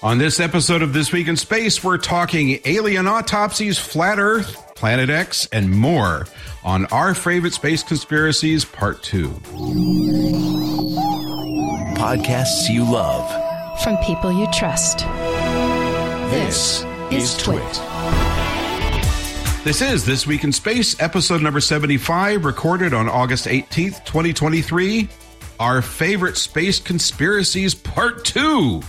On this episode of This Week in Space, we're talking alien autopsies, flat Earth, Planet X, and more on Our Favorite Space Conspiracies Part 2. Podcasts you love. From people you trust. This is Twit. This is This Week in Space, episode number 75, recorded on August 18th, 2023. Our Favorite Space Conspiracies Part 2.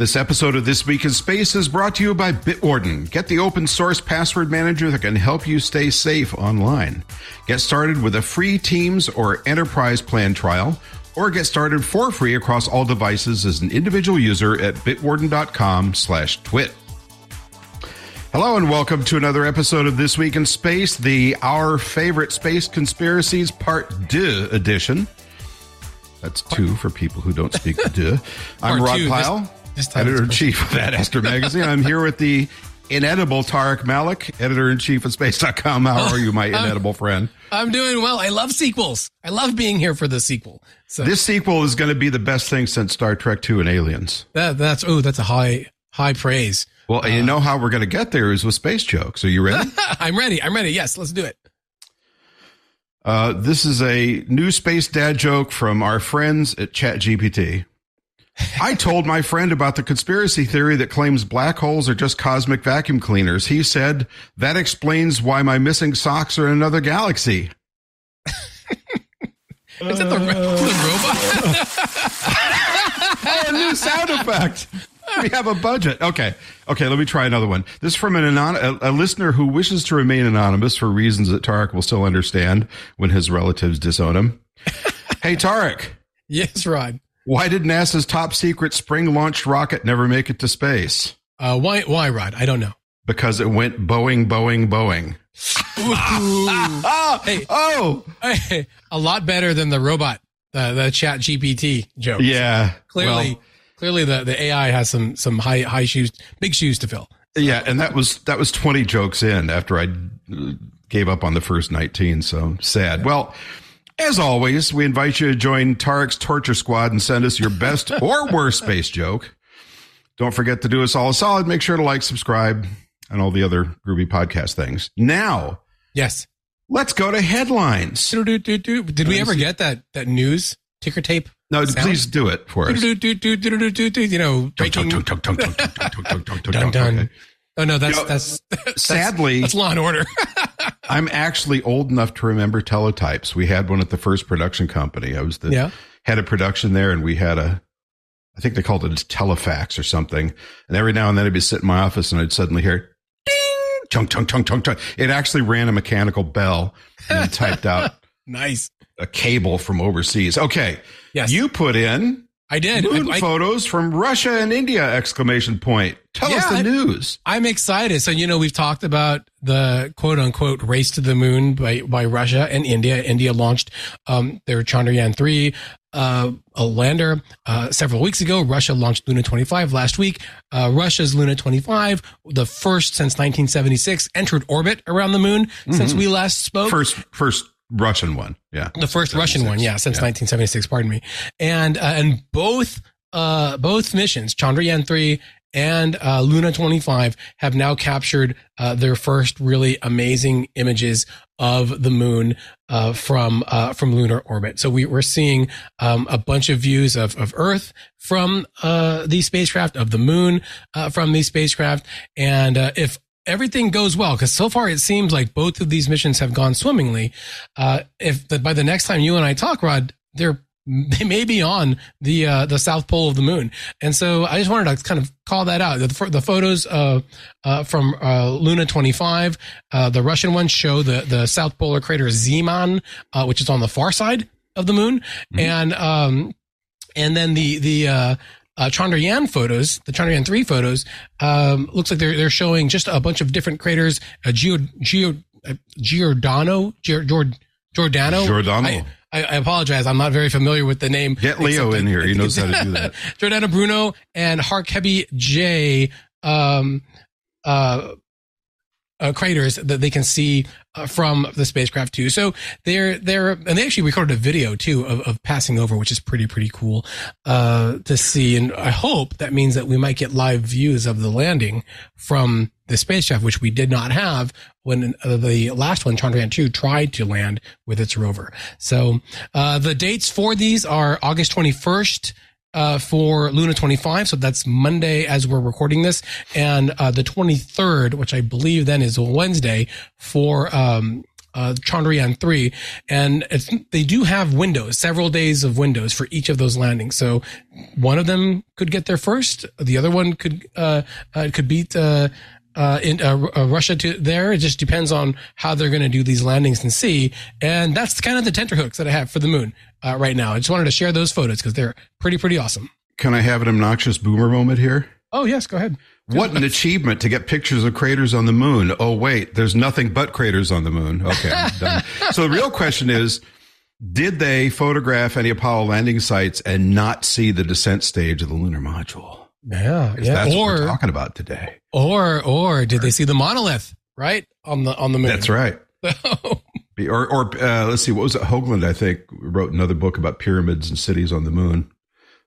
This episode of This Week in Space is brought to you by Bitwarden. Get the open source password manager that can help you stay safe online. Get started with a free Teams or Enterprise plan trial, or get started for free across all devices as an individual user at bitwarden.com slash twit. Hello and welcome to another episode of This Week in Space, the Our Favorite Space Conspiracies Part 2 edition. That's two for people who don't speak de. I'm Rod Pyle, this- editor in chief of Ad Astra Magazine. I'm here with the inedible Tariq Malik, editor in chief of Space.com. How are you, my inedible friend? I'm doing well. I love sequels. I love being here for the sequel. So This sequel is going to be the best thing since Star Trek II and Aliens. that, that's oh, that's a high high praise. Well, you know how we're going to get there is with space jokes. Are you ready? I'm ready. I'm ready. Yes, let's do it. Uh, this is a new space dad joke from our friends at ChatGPT. I told my friend about the conspiracy theory that claims black holes are just cosmic vacuum cleaners. He said, that explains why my missing socks are in another galaxy. Is that the, uh. the robot? Hey, a new sound effect. We have a budget. Okay. Okay. Let me try another one. This is from an anon- a, a listener who wishes to remain anonymous for reasons that Tariq will still understand when his relatives disown him. hey, Tariq. yes, Rod. Why did NASA's top secret spring launched rocket never make it to space? Uh, why why Rod? I don't know. Because it went Boeing, Boeing, Boeing. Hey. oh, Hey, a lot better than the robot, the the Chat GPT joke. yeah. clearly, Well, clearly the, the AI has some some high high shoes, big shoes to fill. yeah, and that was that was twenty jokes in after I uh, gave up on the first nineteen. So sad. Well. As always, we invite you to join Tariq's torture squad and send us your best or worst space joke. Don't forget to do us all a solid. Make sure to like, subscribe, and all the other groovy podcast things. Now, Yes. let's go to headlines. Do-do-do-do. Did we ever get that that news ticker tape? No, Sound? please do it for us. You know, breaking. Dun Dun, dun. Oh no, that's You know, that's, that's Sadly, that's Law and Order. I'm actually old enough to remember teletypes. We had one at the first production company. I was the Yeah. head of production there, and we had a, I think they called it a telefax or something. And every now and then I'd be sitting in my office and I'd suddenly hear ding, chunk, chunk, chunk, chunk, chunk. It actually ran a mechanical bell and typed out nice. a cable from overseas. Okay. Yes, You put in I did. moon I, I, photos from Russia and India! Exclamation point. Tell us the I- news. I'm excited. So you know, we've talked about the quote unquote race to the moon by by Russia and India. India launched um, their Chandrayaan three. Uh, a lander uh, several weeks ago. Russia launched Luna 25 last week. Uh, Russia's Luna 25, the first since 1976, entered orbit around the moon since we last spoke. First, first Russian one. Yeah. The first Russian one, yeah, since 1976. Pardon me, and uh, and both uh, both missions, Chandrayaan three and uh, Luna 25, have now captured uh, their first really amazing images of the moon uh, from uh, from lunar orbit. So we, we're seeing um, a bunch of views of of Earth from uh, these spacecraft, of the moon uh, from these spacecraft, and uh, if everything goes well, because so far it seems like both of these missions have gone swimmingly. Uh, if the, by the next time you and I talk, Rod, they're they may be on the uh, the south pole of the moon, and so I just wanted to kind of call that out. The, the photos uh, uh, from uh, Luna 25, uh, the Russian ones show the the south polar crater Zeeman, uh, which is on the far side of the moon, and um, and then the the uh, Chandrayaan photos, the Chandrayaan three photos, um, looks like they're they're showing just a bunch of different craters. Uh, Geo Geo uh, Giordano Gior, Gior, Giordano Giordano. I, I, I apologize. I'm not very familiar with the name. Get Leo in here. He knows how to do that. Giordano Bruno and Harkhebi J. Um, uh, uh, craters that they can see uh, from the spacecraft too. So they're they're and they actually recorded a video too of, of passing over, which is pretty pretty cool uh, to see. And I hope that means that we might get live views of the landing from the spacecraft, which we did not have when uh, the last one, Chandrayaan 2, tried to land with its rover. So uh, the dates for these are August 21st uh, for Luna 25. So that's Monday as we're recording this. And uh, the 23rd, which I believe then is Wednesday for um, uh, Chandrayaan 3. And they do have windows, several days of windows for each of those landings. So one of them could get there first. The other one could, uh, uh, could beat, uh, uh, in uh, uh, Russia to there. It just depends on how they're going to do these landings and see. And that's kind of the tenterhooks that I have for the moon uh, right now. I just wanted to share those photos because they're pretty, pretty awesome. Can I have an obnoxious boomer moment here? Oh, yes, go ahead. What an achievement to get pictures of craters on the moon. Oh, wait, there's nothing but craters on the moon. Okay. so the real question is, did they photograph any Apollo landing sites and not see the descent stage of the lunar module? Yeah, yeah. That's or, what we're talking about today. Or, or did they see the monolith right on the on the moon? That's right. or, or uh, let's see, what was it? Hoagland, I think, wrote another book about pyramids and cities on the moon.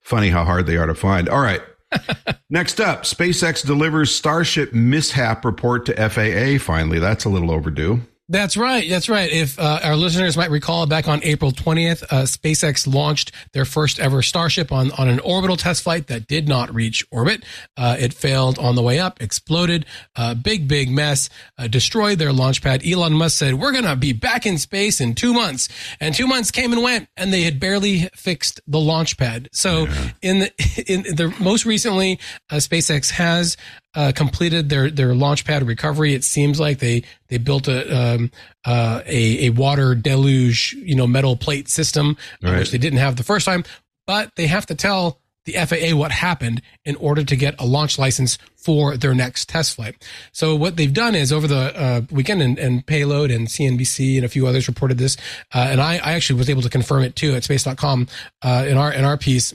Funny how hard they are to find. All right. Next up, SpaceX delivers Starship mishap report to FAA. Finally, that's a little overdue. That's right. That's right. If uh, our listeners might recall, back on April 20th, uh, SpaceX launched their first ever Starship on, on an orbital test flight that did not reach orbit. Uh, it failed on the way up, exploded, uh, big, big mess, uh, destroyed their launch pad. Elon Musk said, we're going to be back in space in two months. And two months came and went, and they had barely fixed the launch pad. So yeah. in the, in the most recently, uh, SpaceX has uh, completed their their launch pad recovery. It seems like they they built a um, uh, a, a water deluge, you know, metal plate system, right. which they didn't have the first time. But they have to tell the FAA what happened in order to get a launch license for their next test flight. So what they've done is over the uh, weekend and, and, Payload and CNBC and a few others reported this, uh, and I, I, actually was able to confirm it too at space.com uh, in our in our piece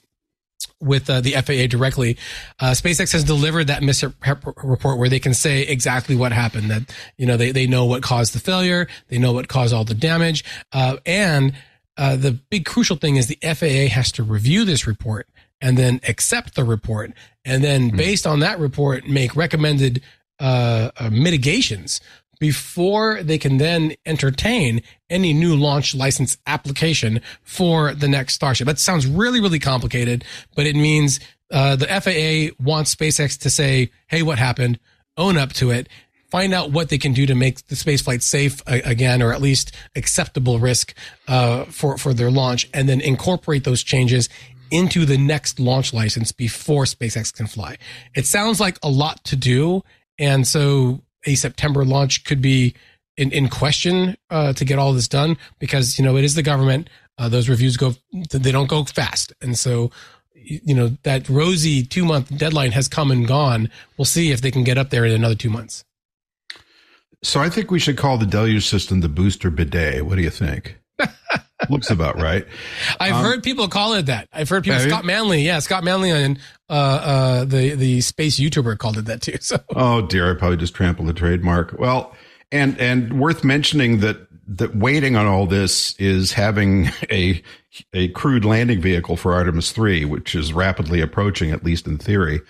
with uh, the FAA directly. Uh, SpaceX has delivered that mishap report where they can say exactly what happened. That you know they they know what caused the failure, they know what caused all the damage, uh, and uh, the big crucial thing is the FAA has to review this report and then accept the report, and then mm-hmm. based on that report make recommended uh, uh, mitigations before they can then entertain any new launch license application for the next Starship. That sounds really, really complicated, but it means uh, the FAA wants SpaceX to say, hey, what happened? Own up to it. Find out what they can do to make the spaceflight safe again, or at least acceptable risk uh, for for their launch, and then incorporate those changes into the next launch license before SpaceX can fly. It sounds like a lot to do, and so a September launch could be in, in question uh, to get all this done because you know it is the government. Uh, those reviews go they don't go fast, and so you know that rosy two month deadline has come and gone. We'll see if they can get up there in another two months. So I think we should call the deluge system the booster bidet. What do you think? Looks about right. I've um, heard people call it that. I've heard people. Scott Manley, yeah, Scott Manley and uh, uh, the the space YouTuber called it that too. So. Oh dear, I probably just trampled the trademark. Well, and and worth mentioning that that waiting on all this is having a a crewed landing vehicle for Artemis three, which is rapidly approaching, at least in theory.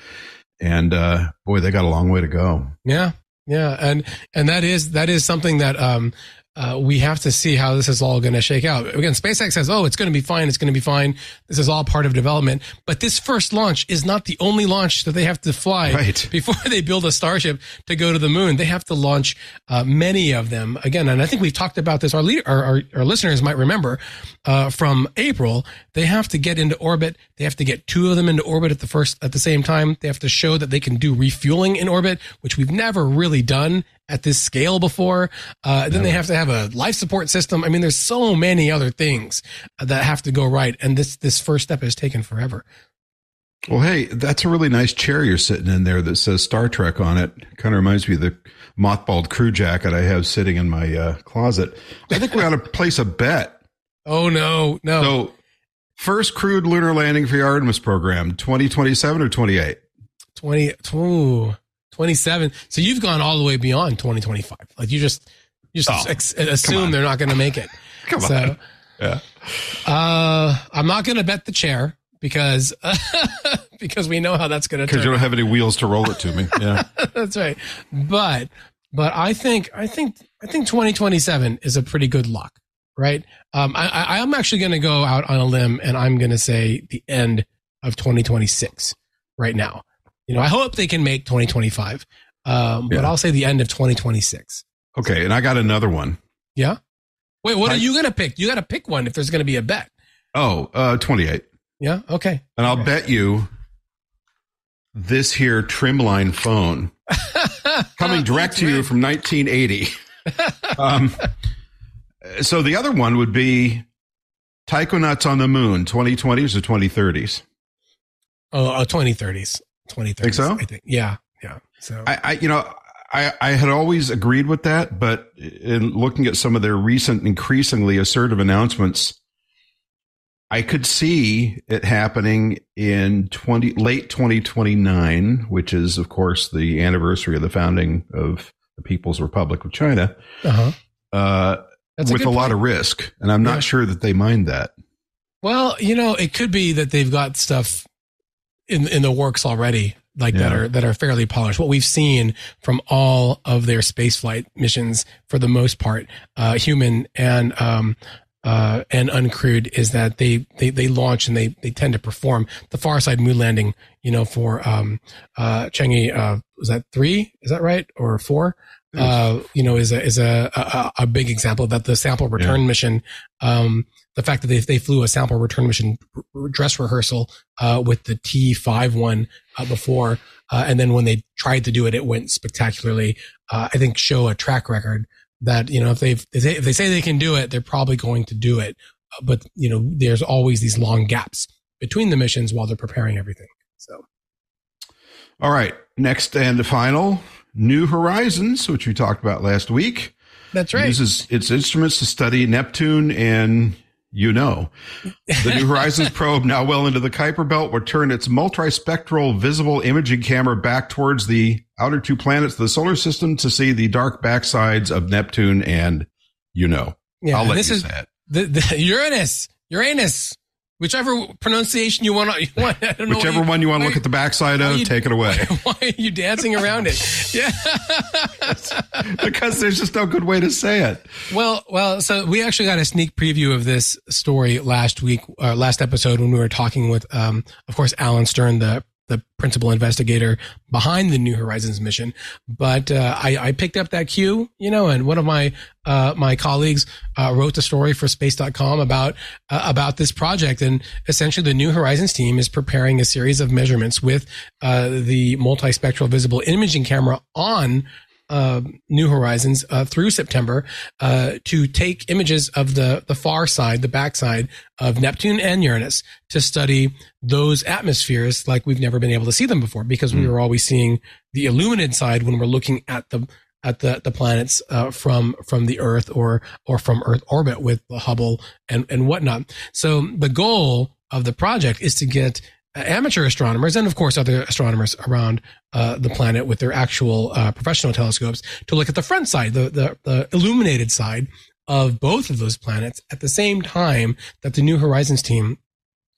And uh, boy, they got a long way to go. Yeah, yeah, and and that is that is something that um, uh, we have to see how this is all going to shake out. Again, SpaceX says, "Oh, it's going to be fine. It's going to be fine. This is all part of development." But this first launch is not the only launch that they have to fly right. before they build a Starship to go to the moon. They have to launch uh, many of them again, and I think we've talked about this. Our leader, our, our, our listeners might remember uh, from April. They have to get into orbit. They have to get two of them into orbit at the first at the same time. They have to show that they can do refueling in orbit, which we've never really done at this scale before. Uh, then they have to have a life support system. I mean, there's so many other things that have to go right, and this this first step has taken forever. Well, hey, that's a really nice chair you're sitting in there that says Star Trek on it. Kind of reminds me of the mothballed crew jacket I have sitting in my uh, closet. I think we ought to place a bet. Oh no, no. So, first crewed lunar landing for the Artemis program, 2027 or 28? 20. Ooh. 27. So you've gone all the way beyond 2025. Like you just, you just Oh, ex- assume they're not going to make it. Come so, on. Yeah. uh, I'm not going to bet the chair because, because we know how that's going to Because you don't have any wheels to roll it to me. Yeah. That's right. But but I think I think I think 2027 is a pretty good lock, right? Um, I, I I'm actually going to go out on a limb and I'm going to say the end of 2026 right now. You know, I hope they can make 2025, um, but I'll say the end of 2026. Okay. And I got another one. Yeah. Wait, what I- are you going to pick? You got to pick one if there's going to be a bet. Oh, uh, 28. Yeah. Okay. And I'll Okay. bet you this here trimline phone coming direct to you from 1980. um, so the other one would be Taiko on the Moon, 2020s or 2030s. Oh, oh 2030s. 2030s. Think so? I think. Yeah. Yeah. So I, I you know, I, I had always agreed with that, but in looking at some of their recent, increasingly assertive announcements, I could see it happening in 20, late 2029, which is, of course, the anniversary of the founding of the People's Republic of China, uh-huh. uh, with a, good lot of risk. And I'm not Yeah. sure that they mind that. Well, you know, it could be that they've got stuff in in the works already, like that are that are fairly polished. What we've seen from all of their spaceflight missions, for the most part, uh, human and um, uh, and uncrewed, is that they they they launch and they they tend to perform the far side moon landing. You know, for um, uh, Chang'e, uh, was that three? Is that right or four? Uh, you know, is a is a, a a big example of that. The sample return mission, um, the fact that they they flew a sample return mission dress rehearsal uh, with the T five one uh, before, uh, and then when they tried to do it, it went spectacularly. Uh, I think show a track record that you know if they've if they, say they can do it, they're probably going to do it. Uh, But you know, there's always these long gaps between the missions while they're preparing everything. So All right. Next and the final New Horizons, which we talked about last week. that's right. uses its instruments to study Neptune and you know. The New Horizons probe, now well into the Kuiper Belt, will turn its multispectral visible imaging camera back towards the outer two planets of the solar system to see the dark backsides of Neptune and you know. yeah, I'll let this you is say it. the, the Uranus, Uranus, whichever pronunciation you want. You want I don't know Whichever you- one you want to look at the backside of, you- take it away. Why are you dancing around it? Yeah. because there's just no good way to say it. well, well, so we actually got a sneak preview of this story last week, uh, last episode when we were talking with, um, of course, Alan Stern, the the principal investigator behind the New Horizons mission. But uh, I, I picked up that cue, you know, and one of my uh, my colleagues uh, wrote the story for Space.com about uh, about this project, and essentially the New Horizons team is preparing a series of measurements with uh, the multispectral visible imaging camera on uh, New Horizons uh, through September uh, to take images of the the far side, the backside of Neptune and Uranus to study those atmospheres like we've never been able to see them before because we Mm. were always seeing the illuminated side when we're looking at the at the the planets uh, from from the Earth or or from Earth orbit with the Hubble and and whatnot. So the goal of the project is to get amateur astronomers and of course other astronomers around uh, the planet with their actual uh, professional telescopes to look at the front side, the, the the illuminated side of both of those planets at the same time that the New Horizons team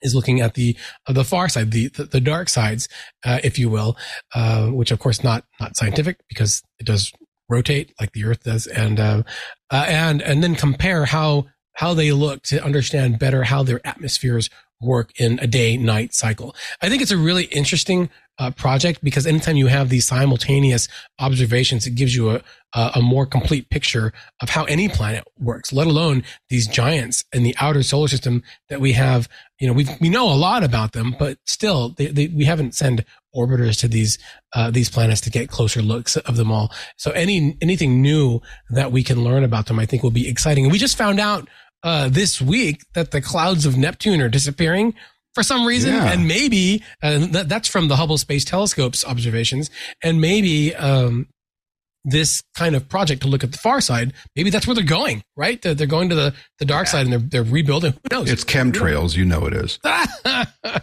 is looking at the uh, the far side, the the, the dark sides, uh, if you will, uh, which of course not not scientific because it does rotate like the Earth does, and uh, uh, and and then compare how how they look to understand better how their atmospheres work in a day night cycle. I think it's a really interesting uh, project because anytime you have these simultaneous observations, it gives you a, a more complete picture of how any planet works, let alone these giants in the outer solar system that we have. You know, we we know a lot about them, but still, they, they, we haven't sent orbiters to these uh, these planets to get closer looks of them all. So any anything new that we can learn about them, I think, will be exciting. And we just found out uh, this week that the clouds of Neptune are disappearing for some reason, Yeah. and maybe uh, that, that's from the Hubble Space Telescope's observations, and maybe um, this kind of project to look at the far side, maybe that's where they're going, right? They're, they're going to the, the dark side and they're they're rebuilding. Who knows? It's chemtrails, you know it is.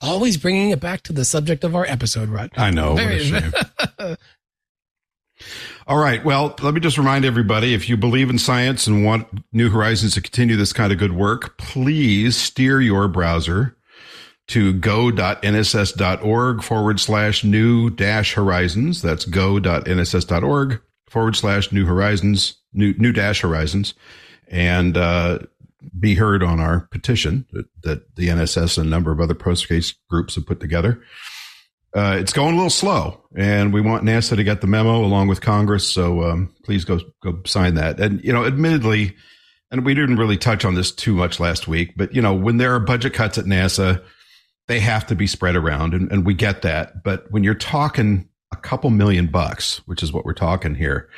Always bringing it back to the subject of our episode, Rod. I know. Very, All right. Well, let me just remind everybody if you believe in science and want New Horizons to continue this kind of good work, please steer your browser to go.nss.org forward slash new dash horizons. That's go.nss.org forward slash new horizons, new, new dash horizons. And, uh, be heard on our petition that, the NSS and a number of other pro groups have put together. Uh, it's going a little slow, and we want NASA to get the memo along with Congress. So um, please go go sign that. And you know, admittedly, and we didn't really touch on this too much last week, but you know, when there are budget cuts at NASA, they have to be spread around, and, and we get that. But when you're talking a couple million bucks, which is what we're talking here,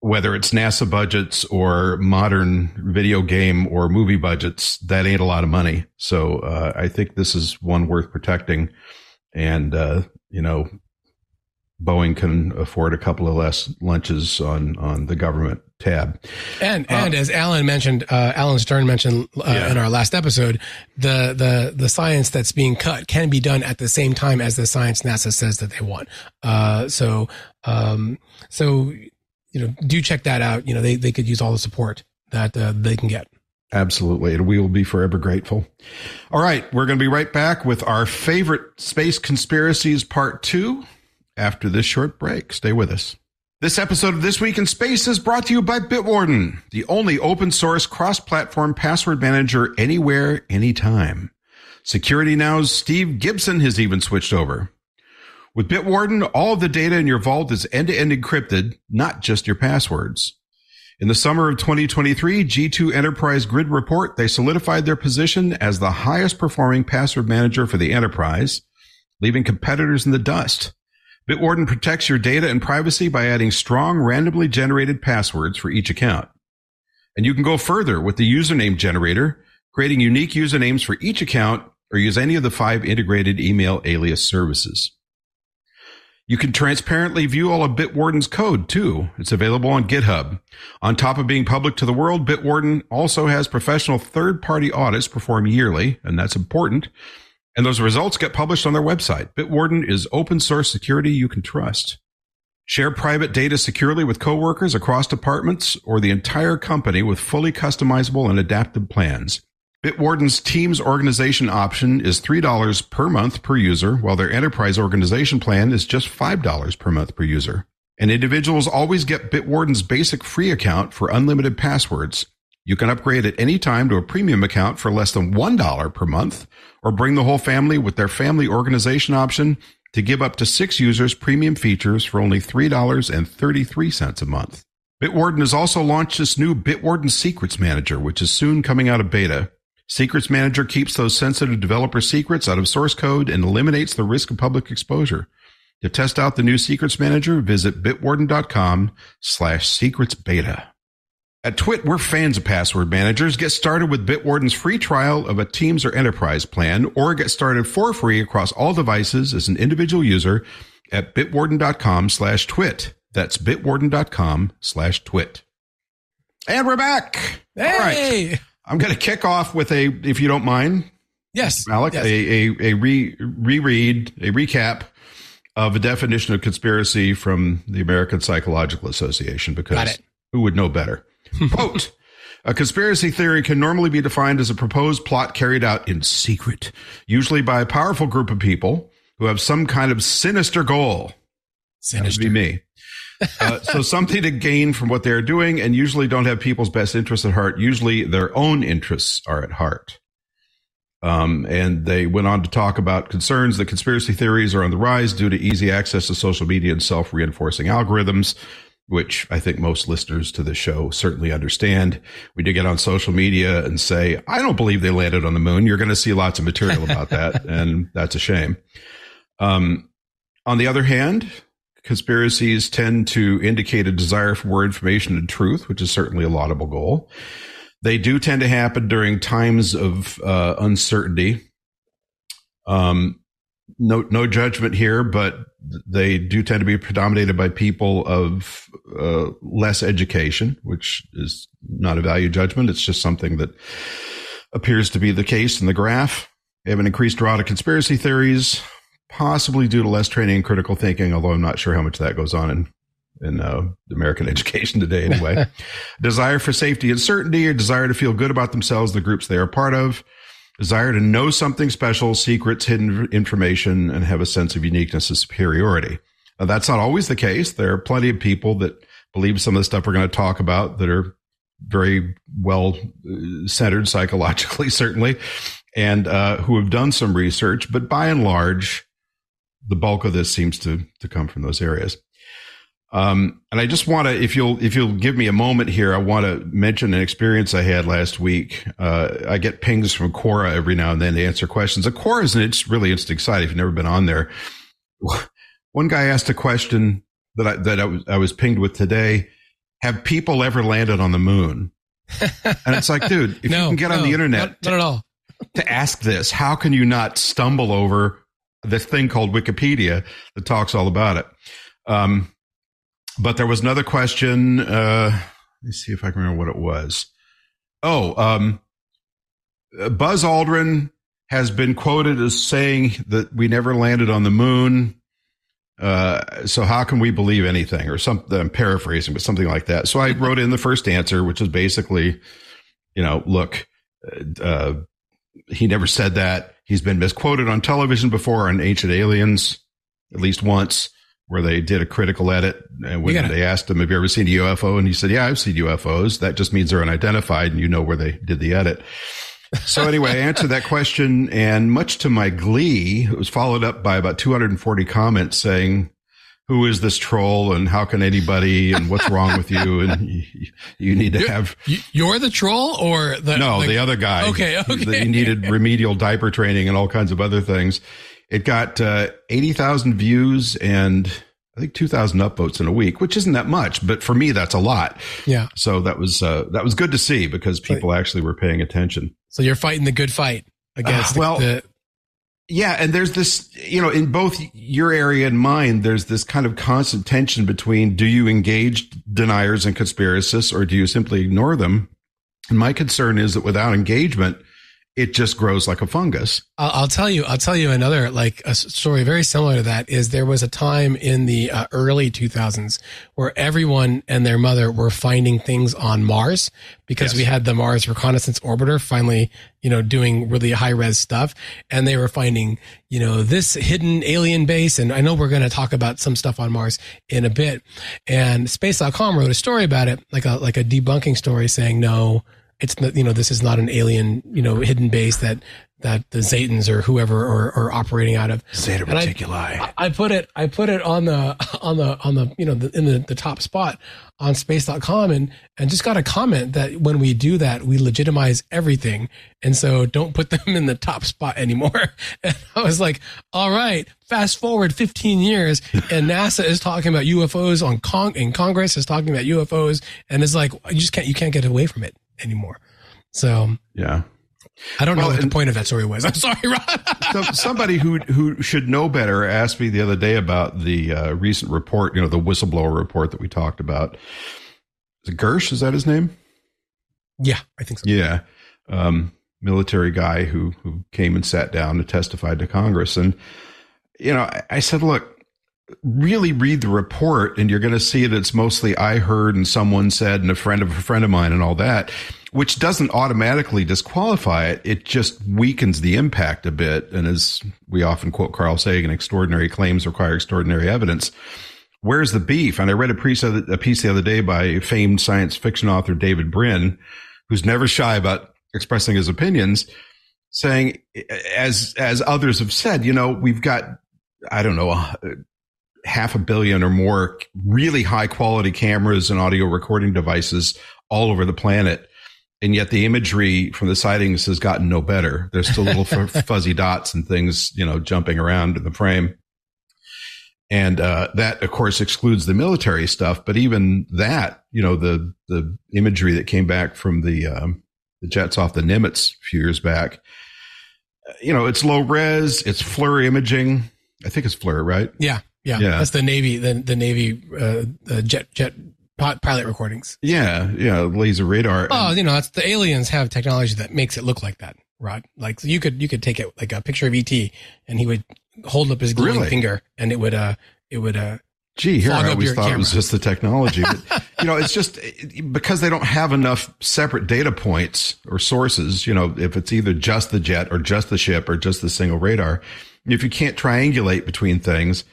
whether it's NASA budgets or modern video game or movie budgets, that ain't a lot of money. So uh, I think this is one worth protecting. And, uh, you know, Boeing can afford a couple of less lunches on, on the government tab. And, uh, and as Alan mentioned, uh, Alan Stern mentioned uh, yeah. in our last episode, the, the, the science that's being cut can be done at the same time as the science NASA says that they want. Uh, so, um, so you know, do check that out. You know, they, they could use all the support that uh, they can get. Absolutely. And we will be forever grateful. All right. We're going to be right back with our favorite space conspiracies part two after this short break. Stay with us. This episode of This Week in Space is brought to you by Bitwarden, the only open source cross platform password manager anywhere, anytime. Security Now's Steve Gibson has even switched over. With Bitwarden, all of the data in your vault is end to end encrypted, not just your passwords. In the summer of 2023, G2 Enterprise Grid Report, they solidified their position as the highest performing password manager for the enterprise, leaving competitors in the dust. Bitwarden protects your data and privacy by adding strong randomly generated passwords for each account. And you can go further with the username generator, creating unique usernames for each account or use any of the five integrated email alias services. You can transparently view all of Bitwarden's code too. It's available on GitHub. On top of being public to the world, Bitwarden also has professional third party audits performed yearly, and that's important. And those results get published on their website. Bitwarden is open source security you can trust. Share private data securely with coworkers across departments or the entire company with fully customizable and adaptive plans. Bitwarden's Teams organization option is $3 per month per user, while their enterprise organization plan is just $5 per month per user. And individuals always get Bitwarden's basic free account for unlimited passwords. You can upgrade at any time to a premium account for less than $1 per month, or bring the whole family with their family organization option to give up to six users premium features for only $3.33 a month. Bitwarden has also launched this new Bitwarden Secrets Manager, which is soon coming out of beta. Secrets Manager keeps those sensitive developer secrets out of source code and eliminates the risk of public exposure. To test out the new Secrets Manager, visit bitwarden.com slash secrets beta. At Twit, we're fans of password managers. Get started with Bitwarden's free trial of a Teams or Enterprise plan, or get started for free across all devices as an individual user at bitwarden.com slash twit. That's bitwarden.com slash twit. And we're back. Hey! I'm going to kick off with a, if you don't mind. Yes. Alec, yes. a, a, a re, reread, a recap of a definition of conspiracy from the American Psychological Association because who would know better? Quote. A conspiracy theory can normally be defined as a proposed plot carried out in secret, usually by a powerful group of people who have some kind of sinister goal. Sinister. That would be me. Uh, so something to gain from what they're doing and usually don't have people's best interests at heart. Usually their own interests are at heart. Um, and they went on to talk about concerns that conspiracy theories are on the rise due to easy access to social media and self reinforcing algorithms, which I think most listeners to the show certainly understand. We do get on social media and say, I don't believe they landed on the moon. You're going to see lots of material about that. and that's a shame. Um, on the other hand, Conspiracies tend to indicate a desire for more information and truth, which is certainly a laudable goal. They do tend to happen during times of uh, uncertainty. Um, no, no judgment here, but they do tend to be predominated by people of uh, less education, which is not a value judgment. It's just something that appears to be the case in the graph. They have an increased draw to conspiracy theories, possibly due to less training in critical thinking, although I'm not sure how much that goes on in in uh, American education today anyway. desire for safety and certainty, or desire to feel good about themselves, the groups they are part of, desire to know something special, secrets, hidden information, and have a sense of uniqueness and superiority. Now, that's not always the case. There are plenty of people that believe some of the stuff we're going to talk about that are very well uh, centered psychologically, certainly, and uh, who have done some research. But by and large, the bulk of this seems to to come from those areas. Um, and I just want to, if you'll, if you'll give me a moment here, I want to mention an experience I had last week. Uh, I get pings from Quora every now and then to answer questions. A Quora is an, it's really interesting site if you've never been on there. One guy asked a question that I, that I was, I was pinged with today. Have people ever landed on the moon? And it's like, dude, if no, you can get no, on the internet not, not at all. to ask this, how can you not stumble over this thing called Wikipedia that talks all about it? Um, but there was another question. Uh, let me see if I can remember what it was. Oh, um, Buzz Aldrin has been quoted as saying that we never landed on the moon. Uh, so how can we believe anything or something? I'm paraphrasing, but something like that. So I wrote in the first answer, which is basically, you know, look, uh, he never said that. He's been misquoted on television before on Ancient Aliens, at least once where they did a critical edit and when gotta- they asked him, have you ever seen a UFO? And he said, yeah, I've seen UFOs. That just means they're unidentified and you know where they did the edit. So anyway, I answered that question and much to my glee, it was followed up by about 240 comments saying, who is this troll and how can anybody and what's wrong with you? And you, you need to have, You- You're the troll or the no, like- the other guy. Okay, That okay. He needed remedial diaper training and all kinds of other things. It got uh, 80,000 views and I think 2,000 upvotes in a week, which isn't that much, but for me, that's a lot. Yeah. So that was, uh, that was good to see because people actually were paying attention. So you're fighting the good fight against Uh, the- well, the, Yeah. And there's this, you know, in both your area and mine, there's this kind of constant tension between do you engage deniers and conspiracists or do you simply ignore them? And my concern is that without engagement, it just grows like a fungus. I'll, I'll tell you. I'll tell you another like a story very similar to that. Is there was a time in the uh, early 2000s where everyone and their mother were finding things on Mars because Yes. we had the Mars Reconnaissance Orbiter finally, you know, doing really high res stuff, and they were finding, you know, this hidden alien base. And I know we're going to talk about some stuff on Mars in a bit. And Space.com wrote a story about it, like a like a debunking story, saying no it's not, you know, this is not an alien, you know, hidden base that, that the Zetans or whoever are, are operating out of. Zeta And I- I put it, I put it on the, on the, on the, you know, the, in the, the top spot on space.com and, and just got a comment that when we do that, we legitimize everything. And so don't put them in the top spot anymore. And I was like, all right, fast forward 15 years and NASA is talking about UFOs on Cong and Congress is talking about UFOs. And it's like, you just can't, you can't get away from it anymore. So Yeah. I don't know Well, what the point of that story was. I'm sorry, Ron. So somebody who who should know better asked me the other day about the uh, recent report, you know, the whistleblower report that we talked about. Is it Grusch? Is that his name? yeah, I think so. Yeah. Um, military guy who who came and sat down to testify to Congress. And you know, I, I said, look, really read the report, and you're going to see that it's mostly I heard and someone said and a friend of a friend of mine and all that, which doesn't automatically disqualify it. It just weakens the impact a bit. And as we often quote Carl Sagan, extraordinary claims require extraordinary evidence. Where's the beef? And I read a piece, a piece the other day by famed science fiction author David Brin, who's never shy about expressing his opinions, saying, as as others have said, you know, we've got, I don't know, half a billion or more really high quality cameras and audio recording devices all over the planet. And yet the imagery from the sightings has gotten no better. There's still little f- fuzzy dots and things, you know, jumping around in the frame. And uh, that, of course, excludes the military stuff. But even that, you know, the the imagery that came back from the um, the jets off the Nimitz a few years back, uh, you know, it's low res, it's FLIR imaging. I think it's FLIR, right? Yeah, yeah, Yeah. That's the Navy, the the Navy uh, the jet jet pilot recordings. Yeah, yeah, laser radar. Oh, you know, that's the aliens have technology that makes it look like that. Rod. Like you could you could take it like a picture of ET, and he would hold up his glowing Really? finger, and it would uh it would uh Gee, here I always thought it was just the technology. But, you know, it's just because they don't have enough separate data points or sources. You know, if it's either just the jet or just the ship or just the single radar, if you can't triangulate between things,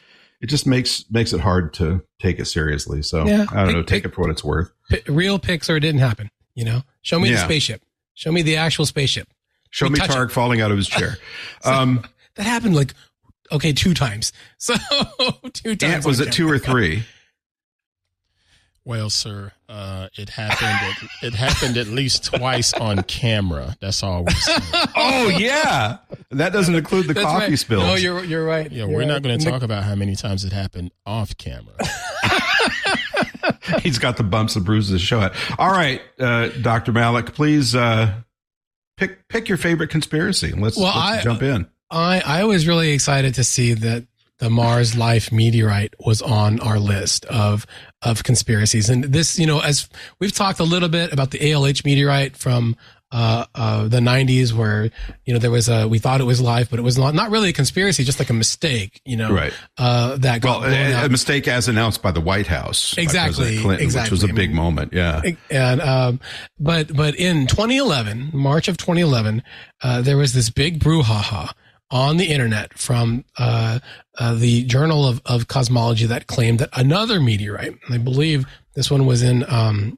it just makes makes it hard to take it seriously. So Yeah. I don't know, take pick- it for what it's worth. real Pixar didn't happen. You know, show me the spaceship. Show me the actual spaceship. Show We me touch Targ falling out of his chair. Um, That happened like okay two times. So two times. Was it two or three? Well, sir, uh, it happened. At, it happened at least twice on camera. That's all we're saying. Oh yeah, that doesn't include the That's coffee right. spills. No, you're you're right. Yeah, You're we're right. not going to talk about how many times it happened off camera. He's got the bumps and bruises to show it. All right, uh, Dr. Malik, please uh, pick pick your favorite conspiracy. Let's, Well, let's I- jump in. I I was really excited to see that the Mars Life meteorite was on our list of of conspiracies, and this, you know, as we've talked a little bit about the ALH meteorite from uh, uh, the '90s, where you know there was a we thought it was life, but it was not not really a conspiracy, just like a mistake, you know, Right. Uh, that got Well, a, a mistake as announced by the White House, Exactly, Clinton, which was a exactly. big moment. Yeah, and um, but but in 2011, March of 2011, uh, there was this big brouhaha on the internet from uh, uh, the Journal of, of Cosmology that claimed that another meteorite, I believe this one was in, um,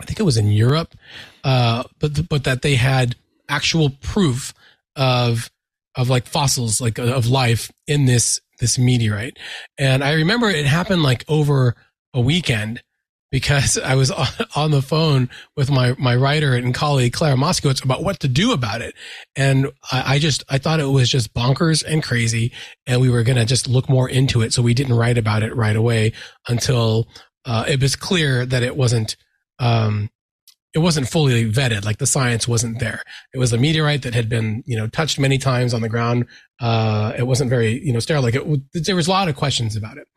I think it was in Europe, uh, but but that they had actual proof of of like fossils, like of life in this this meteorite, and I remember it happened like over a weekend because I was on, the phone with my, my writer and colleague Clara Moskowitz about what to do about it. And I, I just, I thought it was just bonkers and crazy. And we were going to just look more into it. So we didn't write about it right away until, uh, it was clear that it wasn't, um, it wasn't fully vetted. Like the science wasn't there. It was a meteorite that had been, you know, touched many times on the ground. Uh, it wasn't very, you know, sterile. Like it, there was a lot of questions about it.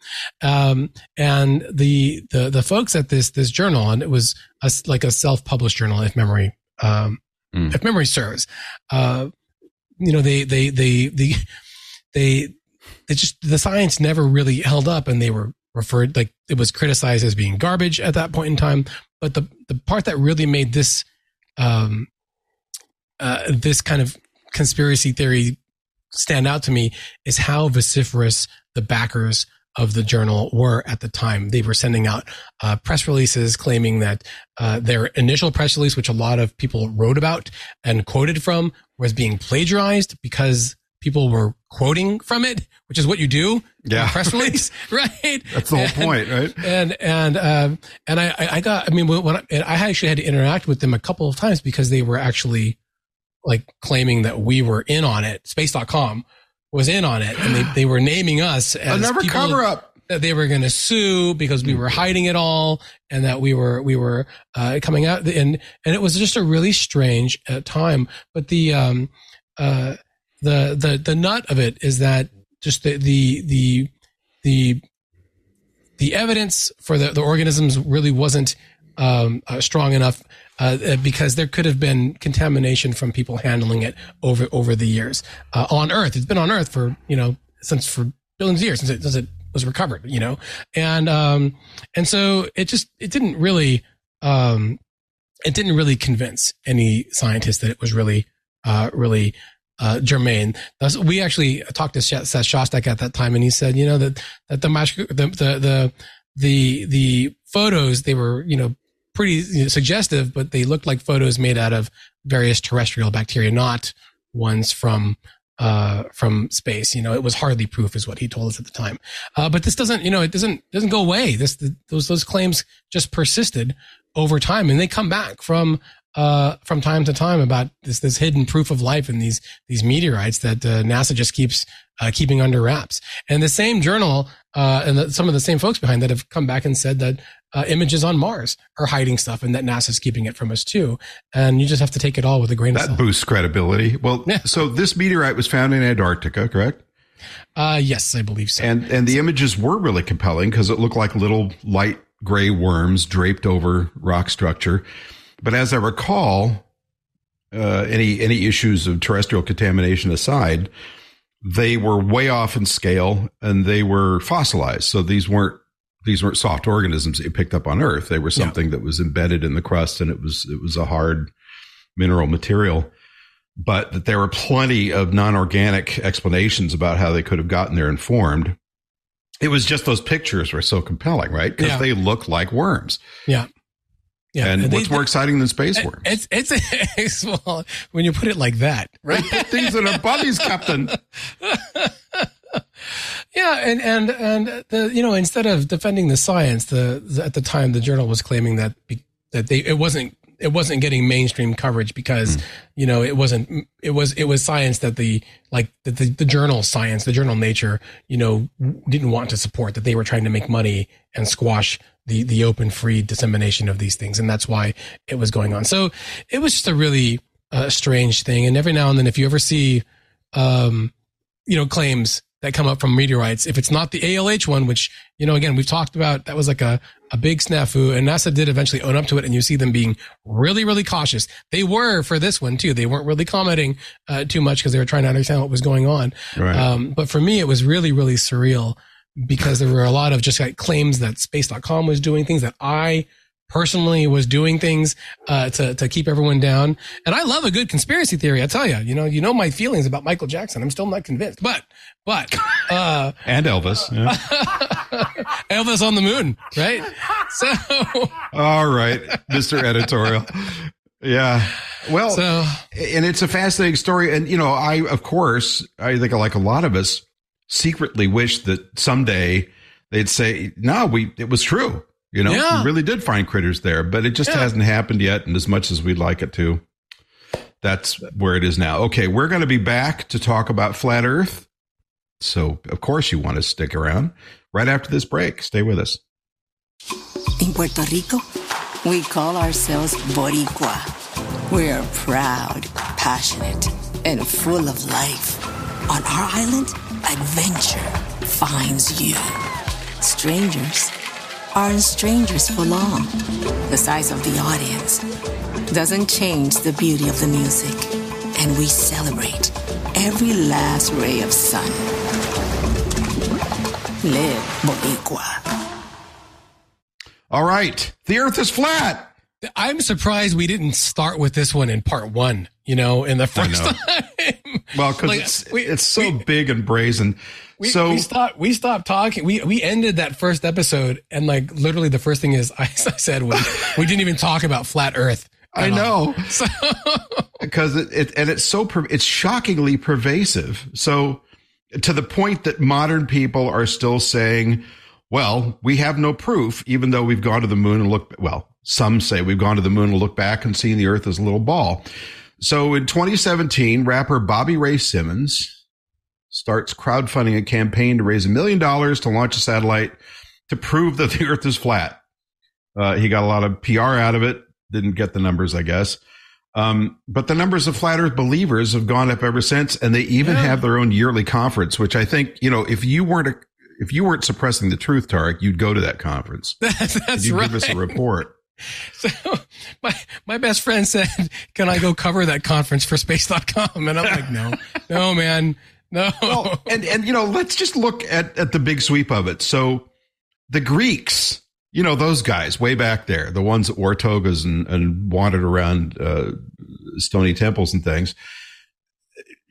Um, and the, the, the folks at this, this journal, and it was a, like a self-published journal, if memory, um, Mm. if memory serves, uh, you know, they, they, they, they, they, they just, the science never really held up and they were referred, like it was criticized as being garbage at that point in time. But the, the part that really made this, um, uh, this kind of conspiracy theory stand out to me is how vociferous the backers of the journal were at the time. They were sending out uh, press releases claiming that uh, their initial press release, which a lot of people wrote about and quoted from, was being plagiarized because people were quoting from it, which is what you do in a Yeah. press release, right? that's the whole And- point, right? and and um, and I I got I mean when I, I actually had to interact with them a couple of times because they were actually like claiming that we were in on it. Space.com was in on it, and they, they were naming us as Another people cover up. that they were going to sue because we were hiding it all, and that we were we were uh, coming out, and and it was just a really strange uh, time. But the um uh the the the nut of it is that just the the the the the evidence for the, the organisms really wasn't um, uh, strong enough uh, because there could have been contamination from people handling it over over the years uh, on Earth. It's been on Earth for you know since for billions of years since it, since it was recovered. You know, and um, and so it just it didn't really um, it didn't really convince any scientist that it was really uh, really uh. Thus, we actually talked to Seth Shostak at that time, and he said, you know, that that the micro- the the the the, the photos they were you know pretty you know, suggestive, but they looked like photos made out of various terrestrial bacteria, not ones from uh, from space. You know, it was hardly proof, is what he told us at the time. Uh, but this doesn't, you know, it doesn't doesn't go away. This the, those those claims just persisted over time, and they come back from uh, from time to time about this this hidden proof of life in these these meteorites that uh, NASA just keeps uh, keeping under wraps. And the same journal uh, and the, some of the same folks behind that have come back and said that uh, images on Mars are hiding stuff, and that NASA's keeping it from us too. And you just have to take it all with a grain of salt. That boosts credibility. Well, Yeah. so this meteorite was found in Antarctica, correct? Uh, yes, I believe so. And and the images were really compelling because it looked like little light gray worms draped over rock structure. But as I recall, uh, any any issues of terrestrial contamination aside, they were way off in scale and they were fossilized. So these weren't these weren't soft organisms that you picked up on Earth. They were something yeah. that was embedded in the crust and it was it was a hard mineral material. But that there were plenty of non-organic explanations about how they could have gotten there and formed. It was just those pictures were so compelling, right? Because yeah. they look like worms. Yeah. Yeah. And, and what's they, more exciting than space worms? It's, it's, it's well, when you put it like that, right? things that are bodies, Captain. yeah. And, and, and the, you know, instead of defending the science, the, the, at the time, the journal was claiming that, that they, it wasn't, it wasn't getting mainstream coverage because, mm. you know, it wasn't, it was, it was science that the, like the, the, the journal science, the journal nature, you know, didn't want to support that they were trying to make money and squash the the open free dissemination of these things. And that's why it was going on. So it was just a really uh, strange thing. And every now and then if you ever see um you know claims that come up from meteorites. If it's not the ALH one which you know again we've talked about that was like a a big snafu and NASA did eventually own up to it and you see them being really really cautious. They were for this one too. They weren't really commenting uh, too much because they were trying to understand what was going on. Right. um, but for me it was really really surreal because there were a lot of just like claims that space.com was doing things that I personally was doing things uh, to to keep everyone down. And I love a good conspiracy theory. I tell you, you know, you know my feelings about Michael Jackson. I'm still not convinced, but but uh, and Elvis, yeah. Elvis on the moon, right? So all right, Mister Editorial. Yeah. Well, so, and it's a fascinating story. And, you know, I, of course, I think like a lot of us, secretly wish that someday they'd say, no, we, it was true. You know, yeah. we really did find critters there, but it just yeah. hasn't happened yet. And as much as we'd like it to, that's where it is now. Okay. We're going to be back to talk about flat earth. So of course you want to stick around right after this break. Stay with us. In Puerto Rico, we call ourselves Boricua. We're proud, passionate, and full of life. On our island, adventure finds you. Strangers aren't strangers for long. The size of the audience doesn't change the beauty of the music, and we celebrate every last ray of sun. Live Boricua. All right, the Earth is flat. I'm surprised we didn't start with this one in part one. You know, in the first time. Well, because like, it's we, it's so we, big and brazen. We, so we stopped. We stopped talking. We we ended that first episode, and like literally, the first thing is I, I said we we didn't even talk about flat Earth. I know, so. because it, it and it's so it's shockingly pervasive. So to the point that modern people are still saying, "Well, we have no proof," even though we've gone to the moon and looked. Well, some say we've gone to the moon and looked back and seen the Earth as a little ball. So in 2017, rapper Bobby Ray Simmons starts crowdfunding a campaign to raise a million dollars to launch a satellite to prove that the Earth is flat. Uh, he got a lot of PR out of it. Didn't get the numbers, I guess. Um, but the numbers of flat Earth believers have gone up ever since, and they even yeah. have their own yearly conference, which I think you know if you weren't a, if you weren't suppressing the truth, Tariq, you'd go to that conference. That's, that's you'd right. Give us a report. So my my best friend said, "Can I go cover that conference for space.com?" And I'm like, "No. No, man. No." Well, and and you know, let's just look at at the big sweep of it. So the Greeks, you know, those guys way back there, the ones that wore togas and, and wandered around uh, stony temples and things,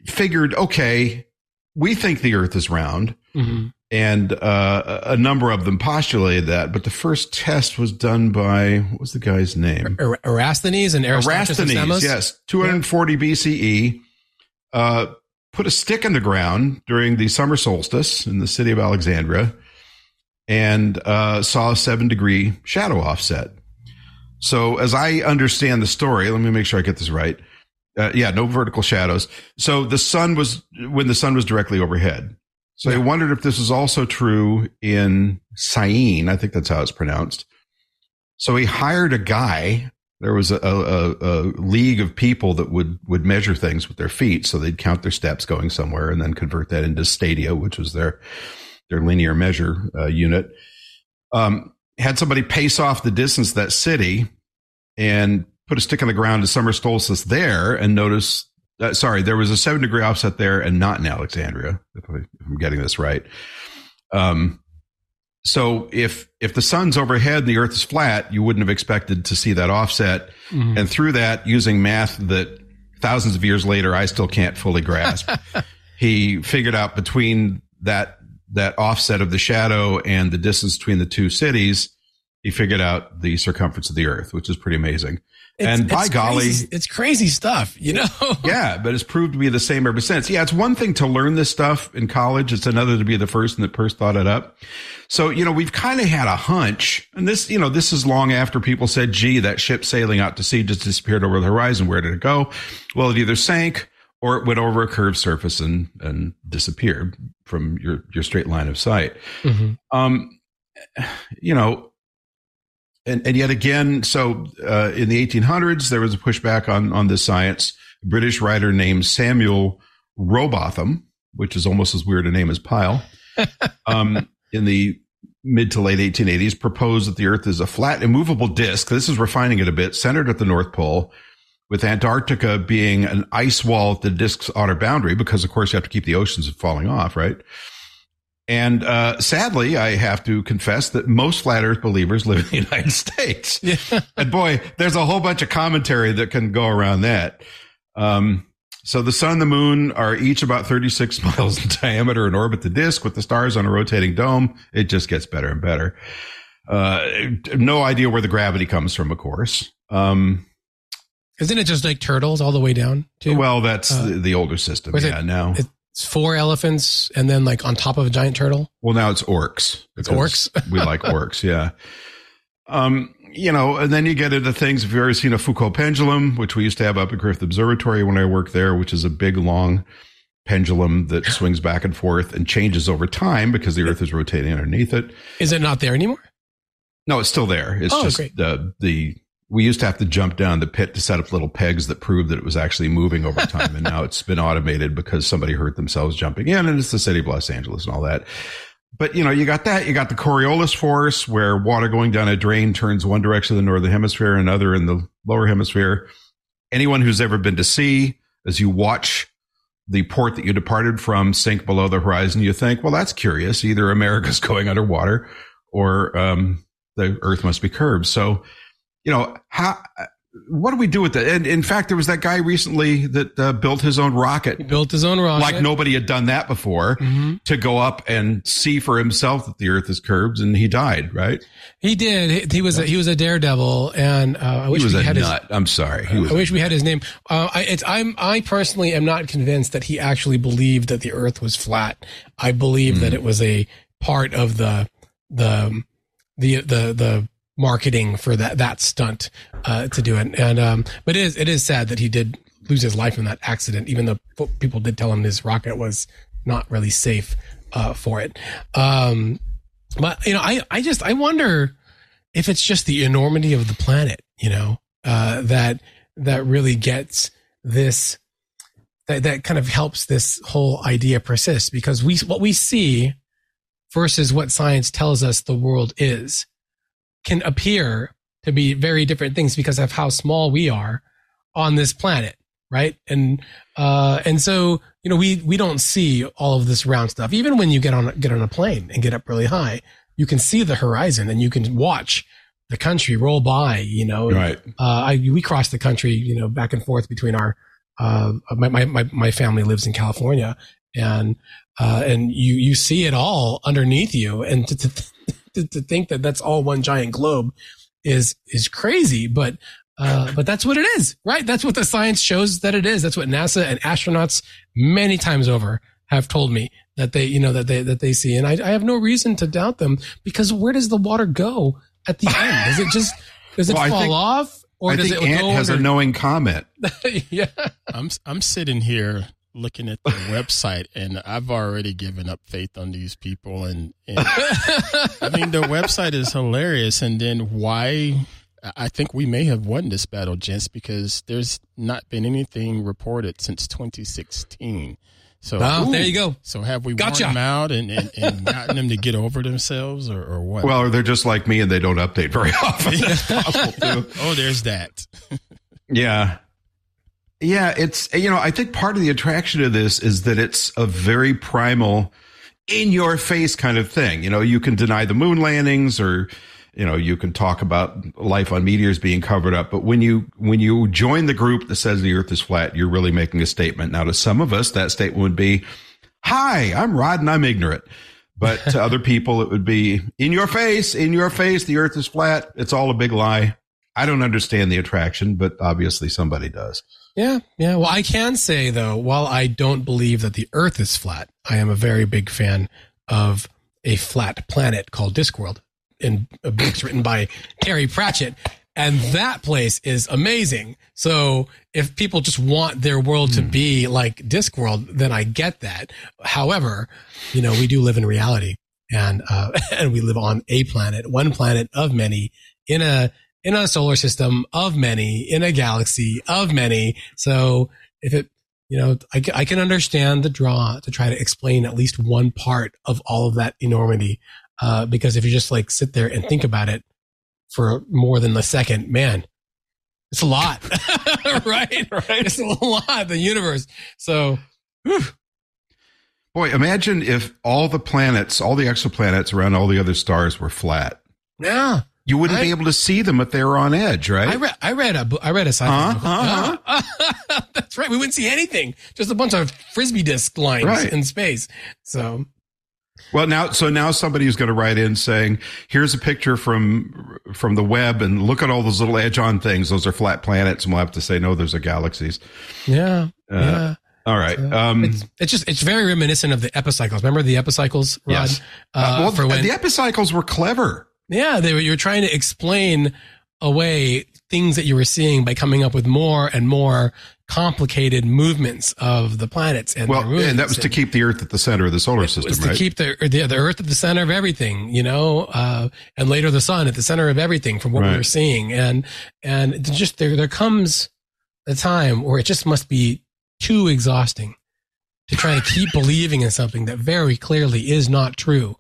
figured, okay, we think the earth is round. Mm-hmm and uh, a number of them postulated that. But the first test was done by what was the guy's name? Erasthenes and Erasthenes, Yes, 240 yeah. BCE. Uh, put a stick in the ground during the summer solstice in the city of Alexandria, and uh, saw a seven degree shadow offset. So, as I understand the story, let me make sure I get this right. Uh, yeah, no vertical shadows. So the sun was when the sun was directly overhead. So yeah. I wondered if this is also true in Syene. I think that's how it's pronounced. So he hired a guy. There was a, a, a, league of people that would, would measure things with their feet. So they'd count their steps going somewhere and then convert that into stadia, which was their, their linear measure uh, unit. Um, had somebody pace off the distance that city and put a stick on the ground to summer solstice there and notice. Uh, sorry, there was a seven degree offset there and not in Alexandria. If, I, am getting this right. Um, so if if the sun's overhead and the Earth is flat, you wouldn't have expected to see that offset. Mm-hmm. And through that, using math that thousands of years later I still can't fully grasp, he figured out between that that offset of the shadow and the distance between the two cities, he figured out the circumference of the Earth, which is pretty amazing. It's, and by golly, crazy. it's crazy stuff, you know? yeah, but it's proved to be the same ever since. Yeah, it's one thing to learn this stuff in college. It's another to be the person that first thought it up. So, you know, we've kind of had a hunch and this, you know, this is long after people said, gee, that ship sailing out to sea just disappeared over the horizon. Where did it go? Well, it either sank or it went over a curved surface and, and disappeared from your, your straight line of sight. Mm-hmm. Um, you know, and, and yet again, so uh, in the 1800s, there was a pushback on, on this science. A British writer named Samuel Rowbotham, which is almost as weird a name as Pyle, um, in the mid to late 1880s, proposed that the Earth is a flat, immovable disk. This is refining it a bit, centered at the North Pole, with Antarctica being an ice wall at the disk's outer boundary, because of course you have to keep the oceans from falling off, right? And uh, sadly, I have to confess that most flat Earth believers live in the United States. Yeah. and boy, there's a whole bunch of commentary that can go around that. Um, so the sun and the moon are each about 36 miles in diameter and orbit the disk with the stars on a rotating dome. It just gets better and better. Uh, no idea where the gravity comes from, of course. Um, isn't it just like turtles all the way down? Too? Well, that's uh, the, the, older system. Yeah, it, now it, it's four elephants and then like on top of a giant turtle. Well, now it's orcs. It's orcs. we like orcs. Yeah. Um, you know, and then you get into things. If you've ever seen a Foucault pendulum, which we used to have up at Griffith Observatory when I worked there, which is a big, long pendulum that swings back and forth and changes over time because the Earth is rotating underneath it. Is it not there anymore? No, it's still there. It's oh, just the the we used to have to jump down the pit to set up little pegs that proved that it was actually moving over time. and now it's been automated because somebody hurt themselves jumping in and it's the city of Los Angeles and all that. But you know, you got that. You got the Coriolis force where water going down a drain turns one direction in the northern hemisphere and another in the lower hemisphere. Anyone who's ever been to sea, as you watch the port that you departed from sink below the horizon, you think, well, that's curious. Either America's going underwater or um, the earth must be curved. So you know, how, what do we do with that? And in fact, there was that guy recently that uh, built his own rocket. He built his own rocket. Like nobody had done that before mm-hmm. to go up and see for himself that the earth is curved and he died, right? He did. He, was, yeah. a, he was a daredevil and uh, I wish he was we a had nut. His, I'm sorry. He was I wish we had his name. Uh, I, I'm, I personally am not convinced that he actually believed that the earth was flat. I believe mm-hmm. that it was a part of the, the, the, the, the, marketing for that that stunt uh, to do it. And um, but it is it is sad that he did lose his life in that accident, even though people did tell him his rocket was not really safe uh, for it. Um, but you know, I I just I wonder if it's just the enormity of the planet, you know, uh, that that really gets this that that kind of helps this whole idea persist because we what we see versus what science tells us the world is can appear to be very different things because of how small we are on this planet right? And uh and so you know we we don't see all of this round stuff. Even when you get on get on a plane and get up really high you can see the horizon and you can watch the country roll by you know? Right. uh I, we cross the country you know back and forth between our uh my my my, my family lives in california and uh and you you see it all underneath you. And to, to to, to think that that's all one giant globe is is crazy. But uh, but that's what it is, right? That's what the science shows that it is. That's what NASA and astronauts many times over have told me that they, you know, that they that they see, and I, I have no reason to doubt them because where does the water go at the end? Does it just does it well, fall think, off, or I does it Ant go has under? a knowing comment? yeah, I'm I'm sitting here looking at the website and I've already given up faith on these people. And, and I mean, the website is hilarious. And then why? I think we may have won this battle, gents, because there's not been anything reported since 2016. So oh, ooh, there you go. So have we gotcha. worn them out and, and, and gotten them to get over themselves or, or what? Well, they're just like me and they don't update very often. oh, there's that. Yeah. Yeah, it's you know, I think part of the attraction of this is that it's a very primal in your face kind of thing. You know, you can deny the moon landings or you know, you can talk about life on meteors being covered up, but when you when you join the group that says the earth is flat, you're really making a statement. Now to some of us that statement would be, "Hi, I'm Rod and I'm ignorant." But to other people it would be, "In your face, in your face, the earth is flat. It's all a big lie." I don't understand the attraction, but obviously somebody does. Yeah, yeah. Well, I can say though, while I don't believe that the Earth is flat, I am a very big fan of a flat planet called Discworld in a books written by Terry Pratchett. And that place is amazing. So if people just want their world to be like Discworld, then I get that. However, you know, we do live in reality and, uh, and we live on a planet, one planet of many in a, in a solar system of many, in a galaxy of many. So if it, you know, I, I can understand the draw to try to explain at least one part of all of that enormity. Uh, because if you just like sit there and think about it for more than a second, man, it's a lot, right? Right. It's a lot, the universe. So, whew. Boy, imagine if all the planets, all the exoplanets around all the other stars were flat. yeah. You wouldn't I- be able to see them if they were on edge, right? I read, I read a, I read a sci-fi Huh? book. Huh? Ah, that's right. We wouldn't see anything. Just a bunch of frisbee disc lines Right. in space. So, Well, now, so now somebody's going to write in saying, "Here's a picture from from the web, and look at all those little edge-on things. Those are flat planets." And we'll have to say, "No, those are galaxies." yeah, Uh, yeah. All right. Um, It's, it's just, it's very reminiscent of the epicycles. Remember the epicycles, Rod? Yes. Uh, uh, well, for when, the epicycles were clever. Yeah, they were, you were trying to explain away things that you were seeing by coming up with more and more complicated movements of the planets and Well, and that was to keep the Earth at the center of the solar system, was to right? keep the, the the Earth at the center of everything, you know, uh, and later the sun at the center of everything from what we were seeing, and and just there there comes a time where it just must be too exhausting to try to keep believing in something that very clearly is not true,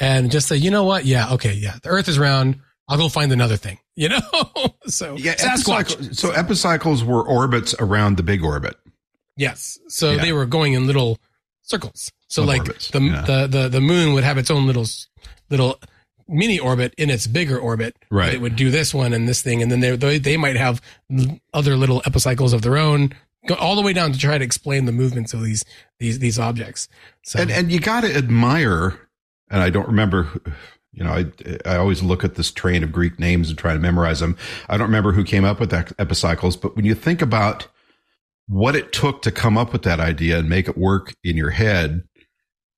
and just say, you know what, yeah, okay, yeah, the Earth is round. I'll go find another thing, you know. so yeah, epicycle, so epicycles were orbits around the big orbit. Yes. So Yeah. they were going in little circles. So Little like orbits, the, yeah. the the the moon would have its own little little mini orbit in its bigger orbit. Right. It would do this one and this thing, and then they they, they might have other little epicycles of their own, go all the way down to try to explain the movements of these these these objects. So And and you got to admire. And I don't remember. You know, I I always look at this train of Greek names and try to memorize them. I don't remember who came up with that epicycles, but when you think about what it took to come up with that idea and make it work in your head,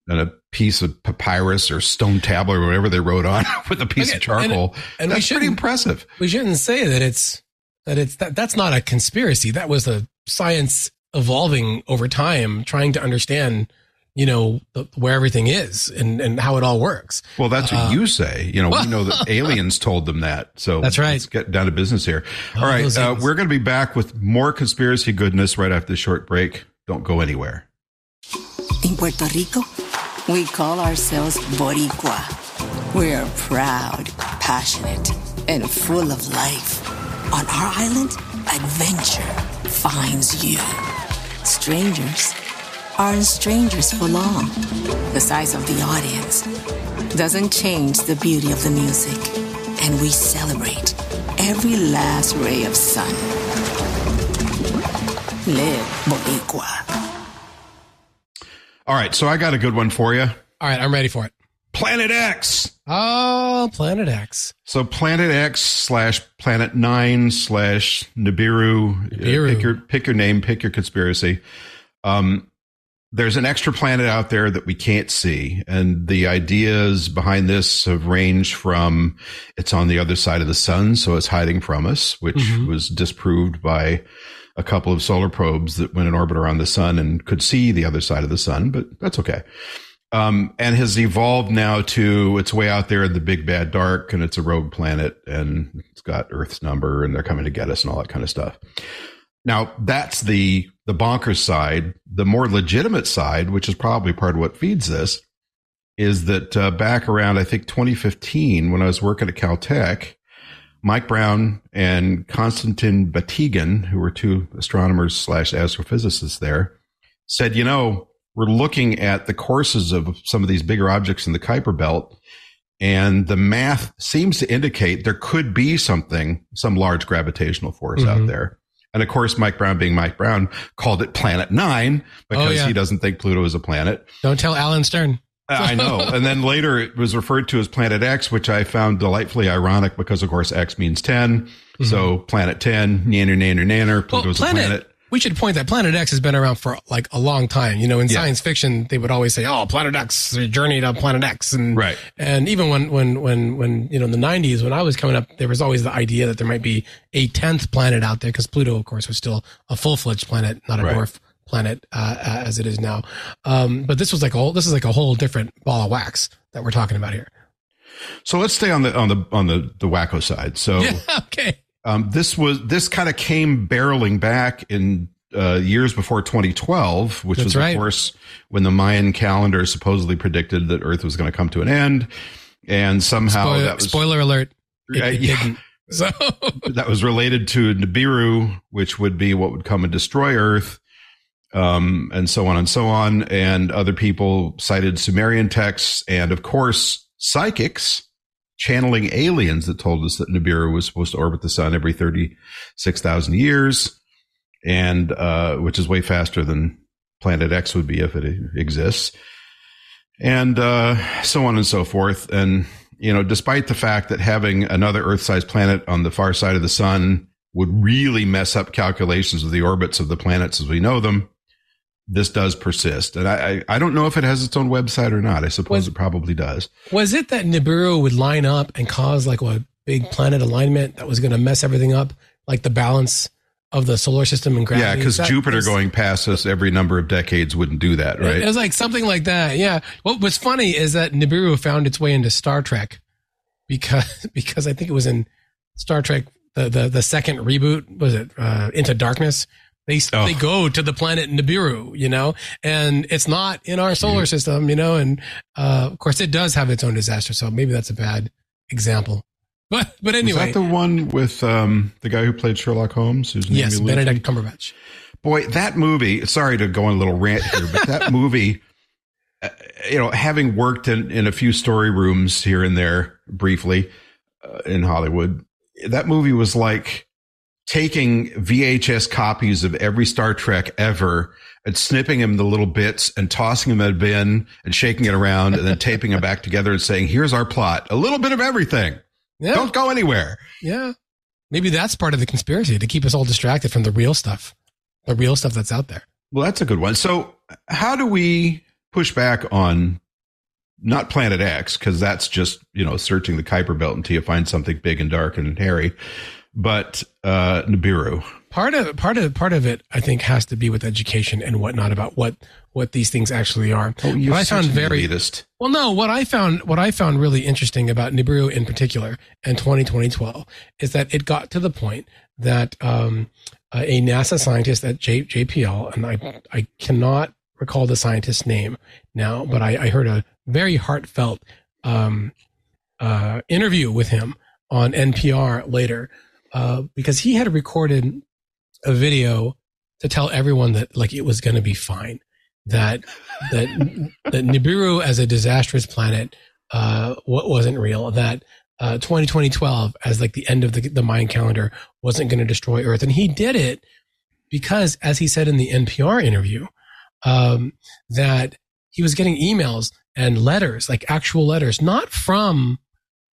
and a piece of papyrus or stone tablet or whatever they wrote on with a piece Okay, of charcoal, and- and that's pretty impressive. we shouldn't say that it's that it's that that's not a conspiracy. That was a science evolving over time, trying to understand, you know, where everything is and and how it all works. Well, that's what Uh, you say. You know, we know that aliens told them that. So That's right. Let's get down to business here. All Oh, right. those Uh, we're going to be back with more conspiracy goodness right after this short break. Don't go anywhere. In Puerto Rico, we call ourselves Boricua. We're proud, passionate, and full of life. On our island, adventure finds you. Strangers aren't strangers for long. The size of the audience doesn't change the beauty of the music, and we celebrate every last ray of sun. Live Boricua. All right. So I got a good one for you. All right, I'm ready for it. Planet X. Oh, Planet X. So Planet X slash Planet Nine slash Nibiru. Nibiru. Pick your pick your name. Pick your conspiracy. Um, there's an extra planet out there that we can't see, and the ideas behind this have ranged from it's on the other side of the sun, so it's hiding from us, which Mhm. was disproved by a couple of solar probes that went in orbit around the sun and could see the other side of the sun, but that's okay um, and has evolved now to it's way out there in the big bad dark and it's a rogue planet and it's got Earth's number and they're coming to get us and all that kind of stuff. Now that's the the bonkers side. The more legitimate side, which is probably part of what feeds this, is that uh, back around I think 2015 when I was working at Caltech, Mike Brown and Konstantin Batygin, who were two astronomers slash astrophysicists there, said, you know, we're looking at the courses of some of these bigger objects in the Kuiper belt, and the math seems to indicate there could be something, some large gravitational force mm-hmm. out there. And of course, Mike Brown, being Mike Brown, called it Planet Nine because oh, yeah. he doesn't think Pluto is a planet. Don't tell Alan Stern. I know. And then later it was referred to as Planet X, which I found delightfully ironic because, of course, X means 10. Mm-hmm. So Planet 10, nanner, nanner, nanner, Pluto's well, planet, a planet. We should point that Planet X has been around for like a long time. You know, in yeah. science fiction, they would always say, "Oh, Planet X, journey to Planet X," and right. And even when when when when you know in the '90s, when I was coming up, there was always the idea that there might be a tenth planet out there because Pluto, of course, was still a full fledged planet, not a right. dwarf planet uh, as it is now. Um, but this was like a whole, this is like a whole different ball of wax that we're talking about here. So let's stay on the on the on the the wacko side. So yeah, okay. Um, this was this kind of came barreling back in uh, years before 2012, which That's was right. of course when the Mayan calendar supposedly predicted that Earth was going to come to an end, and somehow spoiler, that was spoiler alert. It, it yeah. So that was related to Nibiru, which would be what would come and destroy Earth um, and so on and so on. And other people cited Sumerian texts and, of course, psychics channeling aliens that told us that Nibiru was supposed to orbit the sun every 36,000 years, and uh, which is way faster than Planet X would be if it exists, and uh, so on and so forth. And you know, despite the fact that having another Earth-sized planet on the far side of the sun would really mess up calculations of the orbits of the planets as we know them, this does persist. And I, I, I, don't know if it has its own website or not. I suppose was, it probably does. Was it that Nibiru would line up and cause like a big planet alignment that was going to mess everything up, like the balance of the solar system and gravity? Yeah, because Jupiter was, going past us every number of decades wouldn't do that, right? It was like something like that. Yeah. What was funny is that Nibiru found its way into Star Trek because because I think it was in Star Trek the the, the second reboot was it uh, Into Darkness they oh. they go to the planet Nibiru, you know, and it's not in our solar mm. system, you know, and uh, of course it does have its own disaster. So maybe that's a bad example. But but anyway, is that the one with um, the guy who played Sherlock Holmes? Whose name yes, Benedict Cumberbatch. Boy, that movie. Sorry to go on a little rant here, but that movie. Uh, you know, having worked in, in a few story rooms here and there briefly uh, in Hollywood, that movie was like taking VHS copies of every Star Trek ever and snipping them the little bits and tossing them in a bin and shaking it around and then taping them back together and saying, here's our plot. A little bit of everything. Yeah. Don't go anywhere. Yeah. Maybe that's part of the conspiracy to keep us all distracted from the real stuff, the real stuff that's out there. Well, that's a good one. So how do we push back on not Planet X? Cause that's just, you know, searching the Kuiper belt until you find something big and dark and hairy but uh, Nibiru. Part of part of part of it, I think, has to be with education and whatnot about what what these things actually are. Oh, you I found very elitist. well. No, what I found what I found really interesting about Nibiru in particular and 2012 is that it got to the point that um, a NASA scientist at J, JPL, and I I cannot recall the scientist's name now, but I, I heard a very heartfelt um, uh, interview with him on NPR later uh, because he had recorded a video to tell everyone that like it was going to be fine, that that that Nibiru as a disastrous planet uh, what wasn't real, that uh, 2012 as like the end of the, the Mayan calendar wasn't going to destroy Earth, and he did it because, as he said in the NPR interview, um, that he was getting emails and letters, like actual letters, not from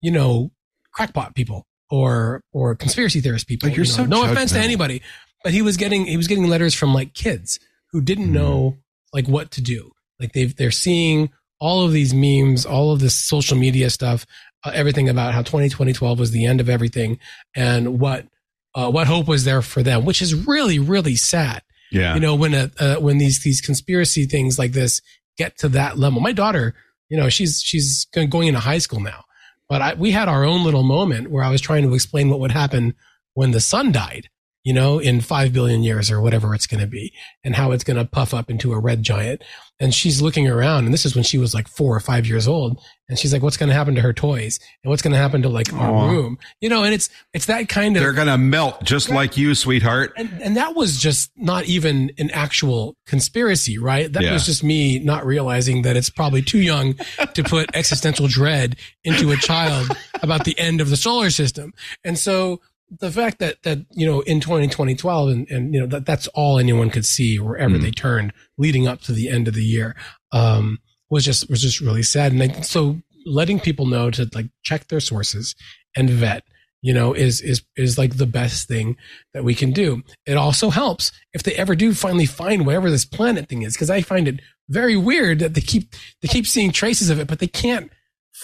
you know crackpot people, or or conspiracy theorist people. Like you're you know? so no offense to anybody, but he was getting he was getting letters from like kids who didn't mm. know like what to do. Like they they're seeing all of these memes, all of this social media stuff, uh, everything about how 2012 was the end of everything and what uh, what hope was there for them, which is really really sad. Yeah, you know when a, uh, when these these conspiracy things like this get to that level. My daughter, you know, she's she's going into high school now, but I, we had our own little moment where I was trying to explain what would happen when the sun died. You know, in five billion years or whatever it's going to be and how it's going to puff up into a red giant. And she's looking around and this is when she was like four or five years old. And she's like, what's going to happen to her toys and what's going to happen to like our Aw. room, you know, and it's, it's that kind of, They're going to melt just like you, sweetheart. and, and that was just not even an actual conspiracy, right? That Yeah. was just me not realizing that it's probably too young to put existential dread into a child about the end of the solar system. And so the fact that, that, you know, in 20, 2012 and, and, you know, that that's all anyone could see wherever Mm. they turned leading up to the end of the year, um, was just, was just really sad. And I, so letting people know to like check their sources and vet, you know, is, is, is like the best thing that we can do. It also helps if they ever do finally find whatever this planet thing is, because I find it very weird that they keep they keep seeing traces of it, but they can't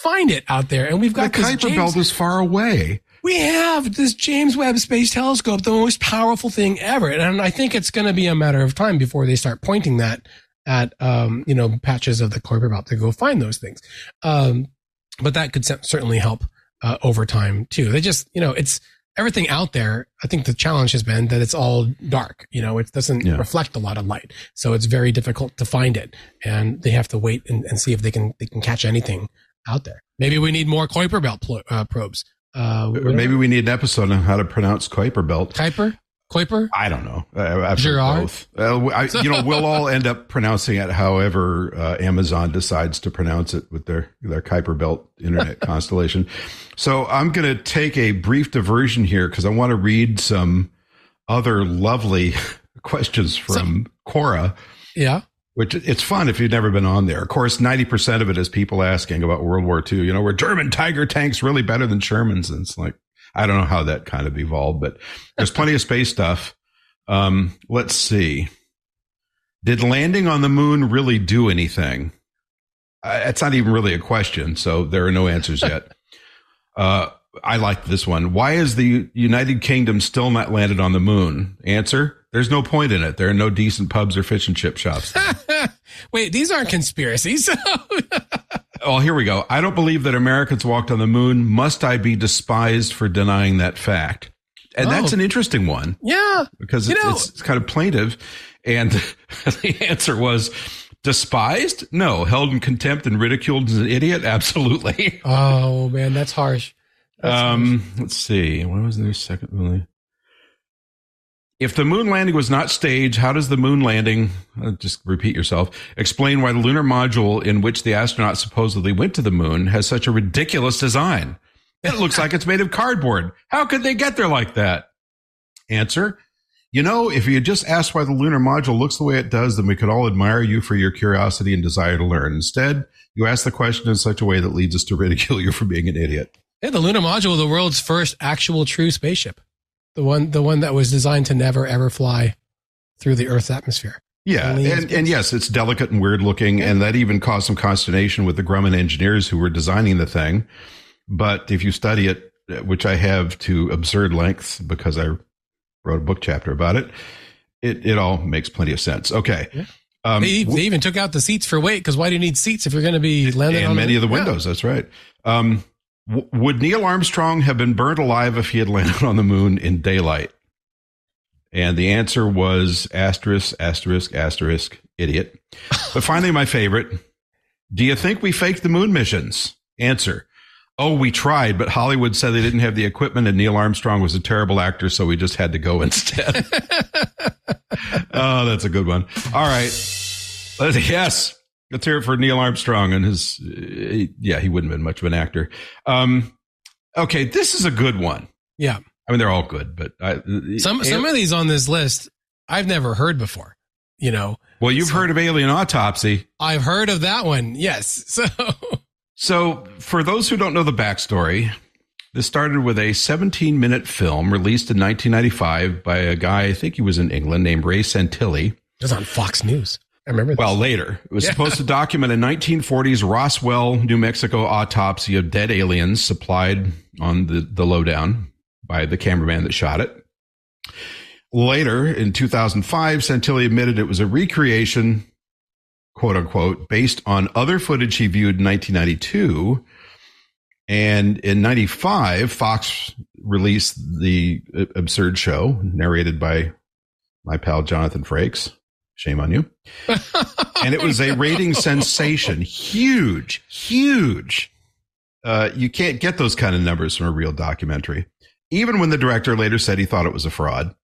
find it out there. And we've got the Kuiper James, Belt is far away. We have this James Webb Space Telescope, the most powerful thing ever, and I think it's going to be a matter of time before they start pointing that at um, you know patches of the Kuiper Belt to go find those things. Um, but that could certainly help uh, over time too. They just you know it's everything out there. I think the challenge has been that it's all dark. You know, it doesn't Yeah. reflect a lot of light, so it's very difficult to find it, and they have to wait and, and see if they can they can catch anything out there. Maybe we need more Kuiper Belt pl- uh, probes. Uh, Maybe we need an episode on how to pronounce Kuiper Belt. Kuiper, Kuiper. I don't know. I, I've both. Uh, I, you know, we'll all end up pronouncing it however uh, Amazon decides to pronounce it with their their Kuiper Belt internet constellation. So I'm going to take a brief diversion here because I want to read some other lovely questions from Quora. Yeah. Which it's fun if you've never been on there. Of course, 90% of it is people asking about World War II. You know, were German Tiger tanks really better than Shermans? And it's like, I don't know how that kind of evolved, but there's plenty of space stuff. Um, let's see. Did landing on the moon really do anything? Uh, it's not even really a question, so there are no answers yet. Uh, I like this one. Why is the United Kingdom still not landed on the moon? Answer: There's no point in it. There are no decent pubs or fish and chip shops. Wait, these aren't conspiracies. Oh, here we go. I don't believe that Americans walked on the moon. Must I be despised for denying that fact? And that's Oh. an interesting one yeah. because it's, know- it's kind of plaintive. And the answer was despised? No. Held in contempt and ridiculed as an idiot? Absolutely. Oh man, that's harsh. That's Um, let's see. What was their second really? If the moon landing was not staged, how does the moon landing, uh, just repeat yourself, explain why the lunar module in which the astronauts supposedly went to the moon has such a ridiculous design? It looks like it's made of cardboard. How could they get there like that? Answer. You know, if you just asked why the lunar module looks the way it does, then we could all admire you for your curiosity and desire to learn. Instead, you ask the question in such a way that leads us to ridicule you for being an idiot. Yeah, the lunar module, the world's first actual true spaceship, the one, the one that was designed to never ever fly through the Earth's atmosphere. Yeah, and, and yes, it's delicate and weird looking, and that even caused some consternation with the Grumman engineers who were designing the thing. But if you study it, which I have to absurd lengths because I wrote a book chapter about it, it, it all makes plenty of sense. Okay. Yeah. Um, They, they even took out the seats for weight because why do you need seats if you're going to be landing and on many of the Yeah. windows. That's right. Um, w- would Neil Armstrong have been burned alive if he had landed on the moon in daylight? And the answer was asterisk, asterisk, asterisk, idiot. But finally, my favorite. Do you think we faked the moon missions? Answer. Oh, we tried, but Hollywood said they didn't have the equipment and Neil Armstrong was a terrible actor, so we just had to go instead. oh, that's a good one. All right. Let's, yes. Let's hear it for Neil Armstrong and his, uh, yeah, he wouldn't have been much of an actor. Um, okay. This is a good one. Yeah. I mean, they're all good, but I, Some, some of these on this list I've never heard before. You know, well, you've heard of alien autopsy. I've heard of that one. Yes. So So, for those who don't know the backstory, this started with a 17 minute film released in 1995 by a guy, I think he was in England, named Ray Santilli. it was on Fox News. I remember that. Well, later. It was Yeah. supposed to document a 1940s Roswell, New Mexico autopsy of dead aliens supplied on the, the lowdown by the cameraman that shot it. Later, in 2005, Santilli admitted it was a recreation, quote unquote, based on other footage he viewed in 1992. And in 95, Fox released the uh, absurd show narrated by my pal Jonathan Frakes. Shame on you. and it was a rating sensation. Huge, huge. Uh, you can't get those kind of numbers from a real documentary. Even when the director later said he thought it was a fraud.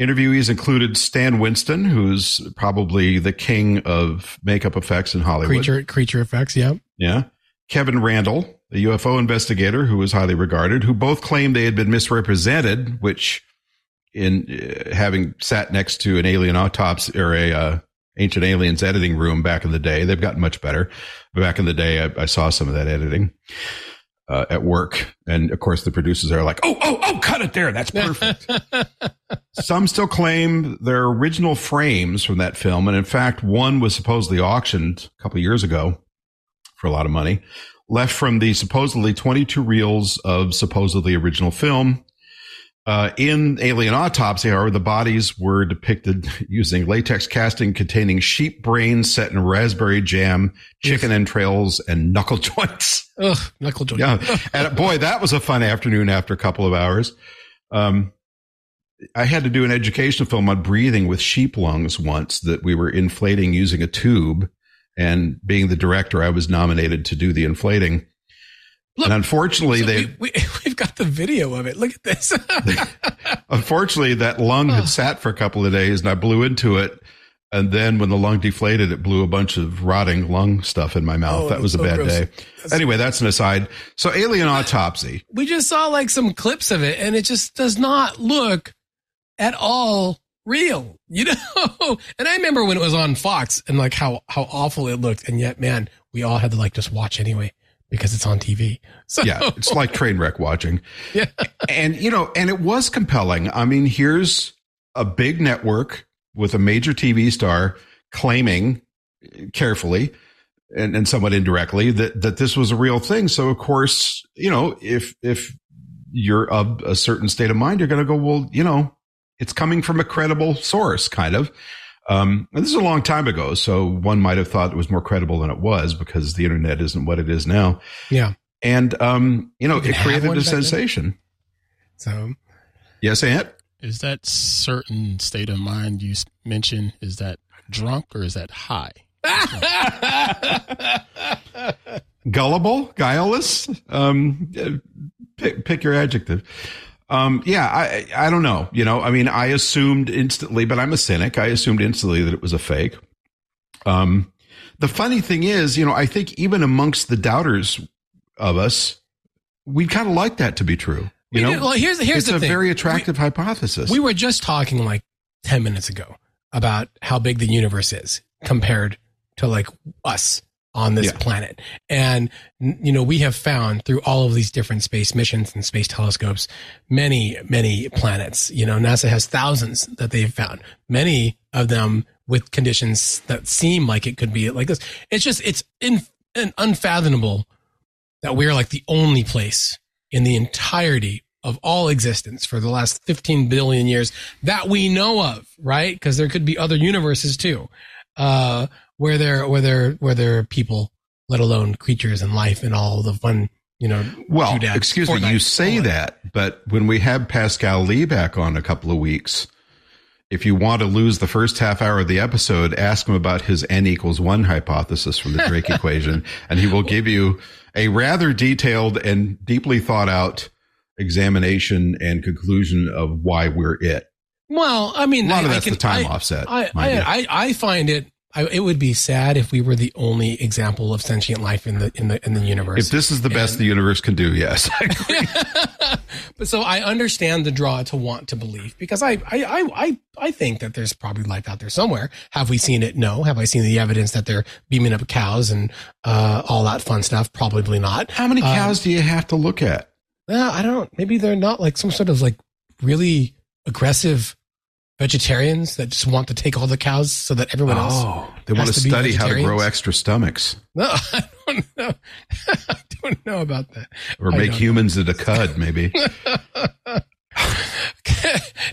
Interviewees included Stan Winston, who's probably the king of makeup effects in Hollywood. Creature creature effects, yeah. Yeah. Kevin Randle, a UFO investigator who was highly regarded, who both claimed they had been misrepresented, which in uh, having sat next to an alien autopsy or a uh, ancient aliens editing room back in the day, they've gotten much better. But Back in the day, I, I saw some of that editing uh, at work, and of course, the producers are like, "Oh, oh, oh, cut it there. That's perfect." some still claim their original frames from that film, and in fact, one was supposedly auctioned a couple years ago for a lot of money, left from the supposedly 22 reels of supposedly original film. Uh, in Alien Autopsy, however, the bodies were depicted using latex casting containing sheep brains set in raspberry jam, chicken entrails, and knuckle joints. Ugh, knuckle joint. Yeah. And boy, that was a fun afternoon after a couple of hours. Um, I had to do an educational film on breathing with sheep lungs once that we were inflating using a tube. And being the director, I was nominated to do the inflating. Look, and unfortunately, So they we, we, we've got the video of it. Look at this. unfortunately that lung had sat for a couple of days, and I blew into it. And then when the lung deflated, it blew a bunch of rotting lung stuff in my mouth. Oh, that was a so bad gross. day. Anyway, that's an aside. So, alien autopsy. we just saw like some clips of it and it just does not look at all real you know and i remember when it was on fox and like how how awful it looked and yet man we all had to like just watch anyway because it's on tv so Yeah, it's like train wreck watching. yeah And, you know, and it was compelling. I mean, here's a big network with a major TV star claiming carefully and, and somewhat indirectly that, that this was a real thing. So, of course, you know, if, if you're of a certain state of mind, you're going to go, well, you know, it's coming from a credible source, kind of. Um, and this is a long time ago, so one might have thought it was more credible than it was because the internet isn't what it is now. yeah And um, you know, You it created a back then? sensation. so Yes, Ant? Is that certain state of mind you mentioned? Is that drunk or is that high? Gullible, guileless. Um, pick, pick your adjective. Um, yeah, I, I don't know. You know, I mean, I assumed instantly, but I'm a cynic. I assumed instantly that it was a fake. Um, the funny thing is, you know, I think even amongst the doubters of us, we kind of like that to be true. You We know, do- well here's here's it's the a thing very attractive hypothesis. we were just talking like 10 minutes ago about how big the universe is compared to like us on this Yeah. planet. And, you know, we have found through all of these different space missions and space telescopes, many, many planets. You know, NASA has thousands that they've found, many of them with conditions that seem like it could be like this. It's just, it's in, in unfathomable that we're like the only place in the entirety of all existence for the last 15 billion years that we know of, right? Because there could be other universes too, uh, where there, where there, where there are people, let alone creatures and life and all the fun, you know. Well, excuse me, you say that, but when we have Pascal Lee back on a couple of weeks, if you want to lose the first half hour of the episode, ask him about his n equals one hypothesis from the Drake equation, and he will give you a rather detailed and deeply thought out examination and conclusion of why we're it. Well, I mean, A lot I, of that's can, the time I, offset. I. I, I, I find it. I, it would be sad if we were the only example of sentient life in the in the in the universe. if this is the best the universe can do, yes. But so I understand the draw to want to believe because I, I, I, I, I think that there's probably life out there somewhere. Have we seen it? No. Have I seen the evidence that they're beaming up cows and, uh, all that fun stuff? Probably not. How many Um, cows do you have to look at? Uh, I don't, maybe they're not like some sort of like really aggressive vegetarians that just want to take all the cows so that everyone else. Oh, they want to to study how to grow extra stomachs No, I don't know. I don't know about that. or make humans into cud, maybe.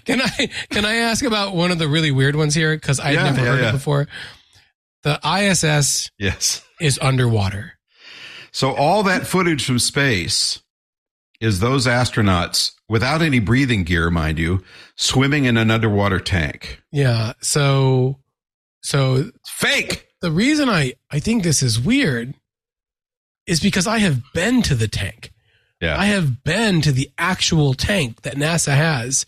can I can I ask about one of the really weird ones here because I've Yeah, never yeah, heard yeah. it before. The ISS yes. is underwater. So all that footage from space is those astronauts without any breathing gear, mind you, swimming in an underwater tank. Yeah. So, so Fake. the reason I, I think this is weird is because I have been to the tank. Yeah. I have been to the actual tank that NASA has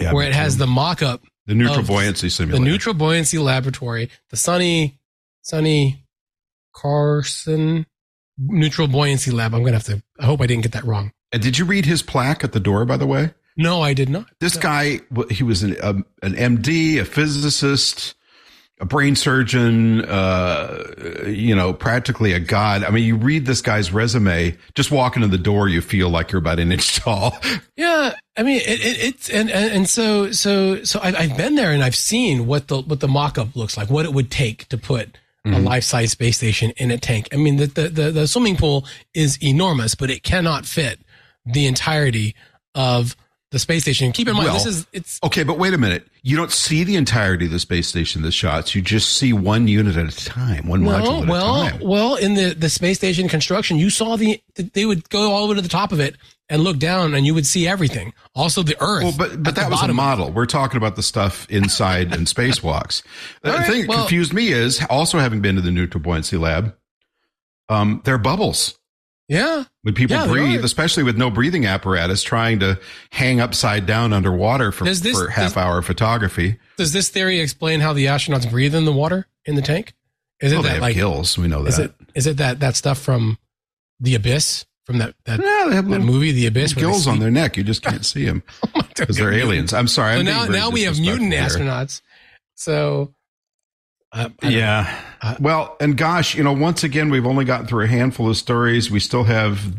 Yeah, where it has the mock up, the neutral buoyancy buoyancy the neutral buoyancy laboratory, the Sonny, Sonny Carson neutral buoyancy lab. I'm going to have to, I hope I didn't get that wrong. And did you read his plaque at the door, by the way? No, I did not. This guy, he was an, um, an MD, a physicist, a brain surgeon, uh, you know, practically a god. I mean, you read this guy's resume, just walking in the door, you feel like you're about an inch tall. Yeah, I mean it, it, it's and, and and so so so I've, I've been there and I've seen what the what the mock-up looks like, what it would take to put a life-size space station in a tank. I mean the, the the the swimming pool is enormous, but it cannot fit the entirety of the space station. Keep in mind, Well, this is it's Okay, but wait a minute. You don't see the entirety of the space station the shots. You just see one unit at a time, one no, module at well, a time. well, in the the space station construction, you saw the they would go all the way to the top of it and look down, and you would see everything. Also, the Earth. Well, but but that was a model. We're talking about the stuff inside and spacewalks. The right, thing that well- confused me is also having been to the neutral buoyancy lab. Um, there are bubbles Yeah, when people Yeah, breathe, especially with no breathing apparatus, trying to hang upside down underwater for, this- for half does- hour photography. Does this theory explain how the astronauts breathe in the water in the tank? Is it Oh, they that have like gills. We know that. is it is it that that stuff from the abyss from that that, Yeah, they have that movie The Abyss gills on their neck. You just can't see them because oh they're aliens. I'm sorry. So I'm now now we have mutant disrespectful here. astronauts. So uh, I Yeah. Uh, well, and gosh, you know, once again, we've only gotten through a handful of stories. We still have,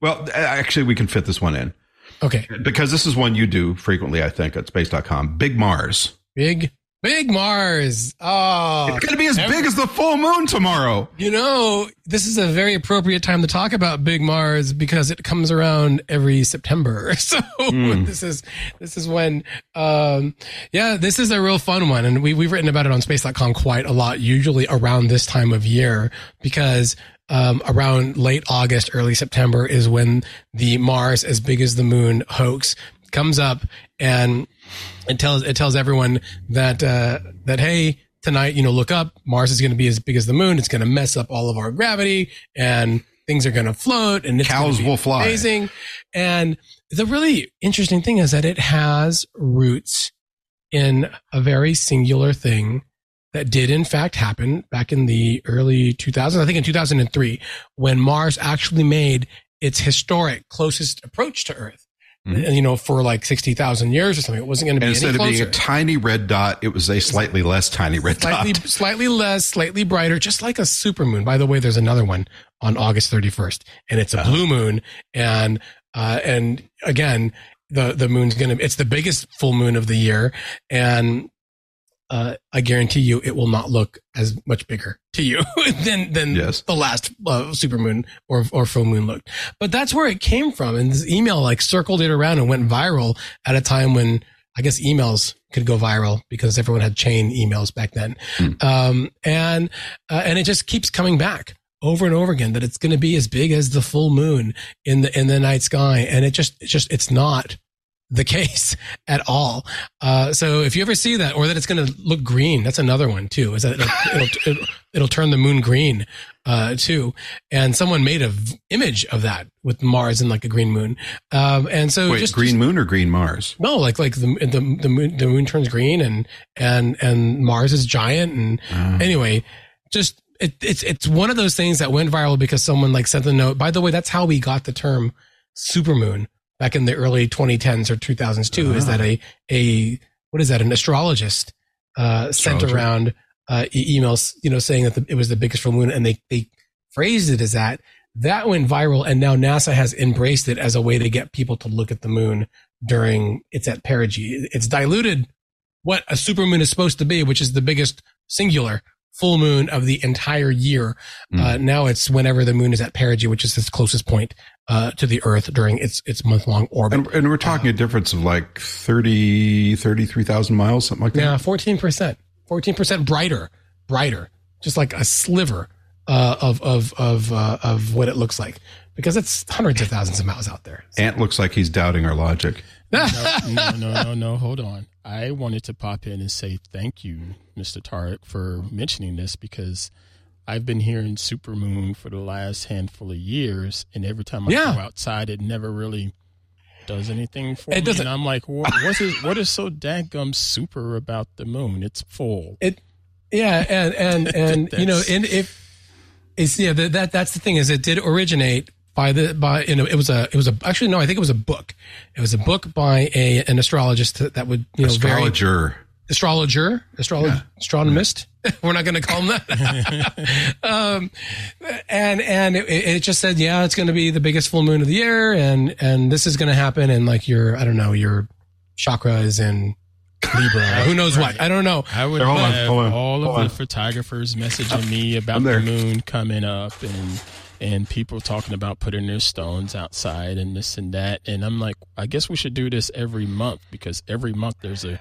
well, actually, we can fit this one in okay. because this is one you do frequently, I think, at space.com. Big Mars. Big big Mars. Oh, It's going to be as big as the full moon tomorrow. You know, this is a very appropriate time to talk about Big Mars because it comes around every September. So Hmm. this is this is when um yeah, this is a real fun one and we we've written about it on space.com quite a lot usually around this time of year because um, around late August, early September is when the Mars as big as the moon hoax comes up and it tells it tells everyone that uh, that hey tonight you know look up Mars is going to be as big as the moon. It's going to mess up all of our gravity and things are going to float and it's Cows be will fly. amazing. And the really interesting thing is that it has roots in a very singular thing that did in fact happen back in the early 2000s i think in 2003 when Mars actually made its historic closest approach to Earth Mhm. and you know for like 60,000 years or something it wasn't going to be And instead of being a tiny red dot, it was a slightly less tiny red slightly dot. slightly less, slightly brighter, just like a supermoon. By the way, there's another one on August 31st, and it's a Uh-huh. blue moon. And uh, and again, the the moon's gonna it's the biggest full moon of the year, and uh, I guarantee you, it will not look as much bigger to you than than Yes. the last uh, supermoon or or full moon looked. But that's where it came from, and this email like circled it around and went viral at a time when I guess emails could go viral because everyone had chain emails back then, Hmm. um, and uh, and it just keeps coming back over and over again that it's going to be as big as the full moon in the in the night sky, and it just it's just it's not the case at all. Uh, so if you ever see that, or that it's going to look green, that's another one too. Is that it'll it'll, it'll, it'll turn the moon green uh, too? And someone made a v- image of that with Mars and like a green moon. Um, and so Wait, just green moon or green Mars? no, like like the the the moon the moon turns green and and and Mars is giant and Uh, anyway, just it, it's it's one of those things that went viral because someone like sent a note. By the way, that's how we got the term supermoon back in the early 2010s or 2000s too. Is Ah. that a a what is that an astrologist uh, sent around uh, emails you know saying that the, it was the biggest full moon and they they phrased it as that. That went viral, and now NASA has embraced it as a way to get people to look at the moon during it's at perigee. It's diluted what a supermoon is supposed to be, which is the biggest singular full moon of the entire year. Uh, now it's whenever the moon is at perigee, which is its closest point uh, to the Earth during its its month long orbit. And, and we're talking a difference of like 30, 33,000 miles, something like that. Yeah, fourteen percent, fourteen percent brighter, brighter, just like a sliver uh, of of of uh, of what it looks like. because it's hundreds of thousands of miles out there. Ant looks like he's doubting our logic. no, no, no, no, no. Hold on. I wanted to pop in and say thank you, Mr. Tariq, for mentioning this because I've been hearing supermoon for the last handful of years, and every time I Yeah. go outside, it never really does anything for It me. doesn't- And I'm like, what, what is what is so dadgum super about the moon? It's full. It, yeah, and and and you know, and if it's yeah, that, that that's the thing is it did originate by the by you know it was a it was a actually no I think it was a book it was a book by a an astrologist that, that would you know very Astrologer. astrologer, astrolog, astronomist. We're not going to call him that. um, and and it, it just said, yeah, it's going to be the biggest full moon of the year, and and this is going to happen, and like your I don't know your chakra is in Libra, who knows what I don't know. I would have hold on, all hold of on. the photographers messaging me about the moon coming up and and people talking about putting their stones outside and this and that. And I'm like, I guess we should do this every month because every month there's a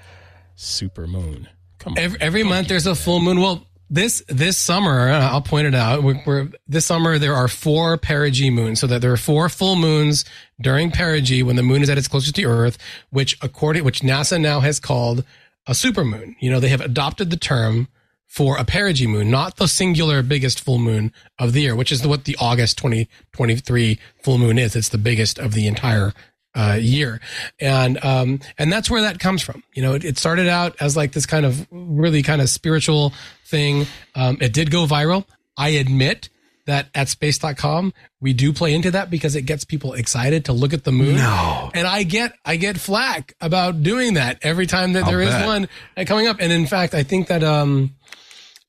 super moon. Come on. Every, every month there's a full moon. Well, this this summer, I'll point it out. We're, we're this summer there are four perigee moons, so that there are four full moons during perigee when the moon is at its closest to Earth, which according which NASA now has called a supermoon. You know, they have adopted the term for a perigee moon, not the singular biggest full moon of the year, which is what the August 2023 full moon is. It's the biggest of the entire uh, year. And, um, and that's where that comes from. You know, it, it started out as like this kind of really kind of spiritual thing. Um, it did go viral. I admit that at space.com, we do play into that because it gets people excited to look at the moon. No. And I get, I get flack about doing that every time that I'll there is bet. one uh, coming up. And in fact, I think that, um,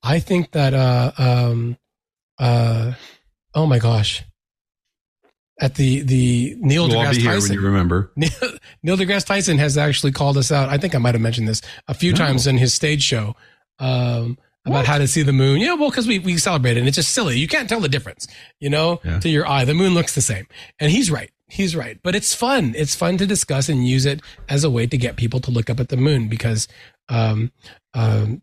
I think that, uh, um, uh, oh my gosh. At the, the Neil We'll deGrasse be here when Tyson. you remember. Neil, Neil deGrasse Tyson has actually called us out. I think I might have mentioned this a few No. times in his stage show um, about how to see the moon. Yeah, well, because we we celebrate it, and it's just silly. You can't tell the difference, you know, Yeah. to your eye. The moon looks the same, and he's right. He's right, but it's fun. It's fun to discuss and use it as a way to get people to look up at the moon because um, um,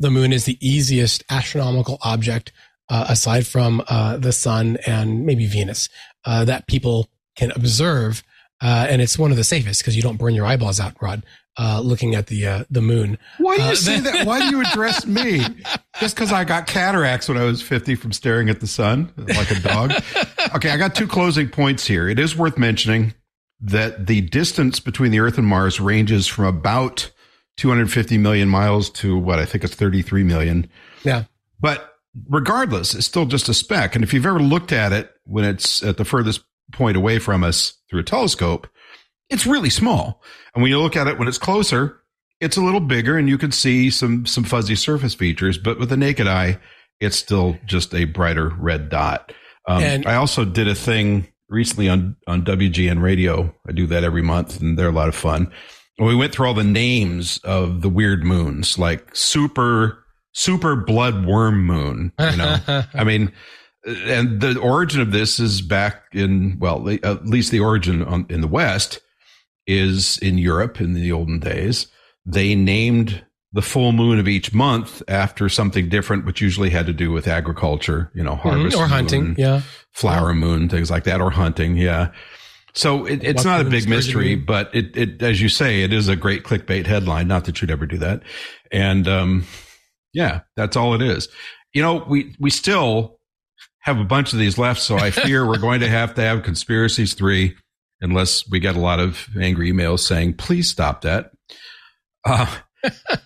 the moon is the easiest astronomical object uh, aside from uh, the sun and maybe Venus uh, that people can observe. Uh, and it's one of the safest because you don't burn your eyeballs out, Rod, uh, looking at the uh, the moon. Why do you say that? Why do you address me? Just because I got cataracts when I was 50 from staring at the sun like a dog? okay, I got two closing points here. It is worth mentioning that the distance between the Earth and Mars ranges from about 250 million miles to what I think it's 33 million. Yeah, But regardless, it's still just a speck. And if you've ever looked at it when it's at the furthest point away from us through a telescope, it's really small. And when you look at it when it's closer, it's a little bigger and you can see some some fuzzy surface features, but with the naked eye, it's still just a brighter red dot. Um, And- I also did a thing recently on on WGN radio. I do that every month and they're a lot of fun. We went through all the names of the weird moons, like super super blood worm moon, you know. I mean, and the origin of this is back in well, the- at least the origin on, in the West is in Europe in the olden days. They named the full moon of each month after something different, which usually had to do with agriculture, you know, harvest Mm-hmm. or hunting. Yeah, flower moon, things like that, or hunting. Yeah. So it, it's not a big mystery, but it, it, as you say, it is a great clickbait headline. Not that you'd ever do that. And, um, yeah, that's all it is. You know, we, we still have a bunch of these left. So I fear we're going to have to have conspiracies three unless we get a lot of angry emails saying, please stop that. Uh,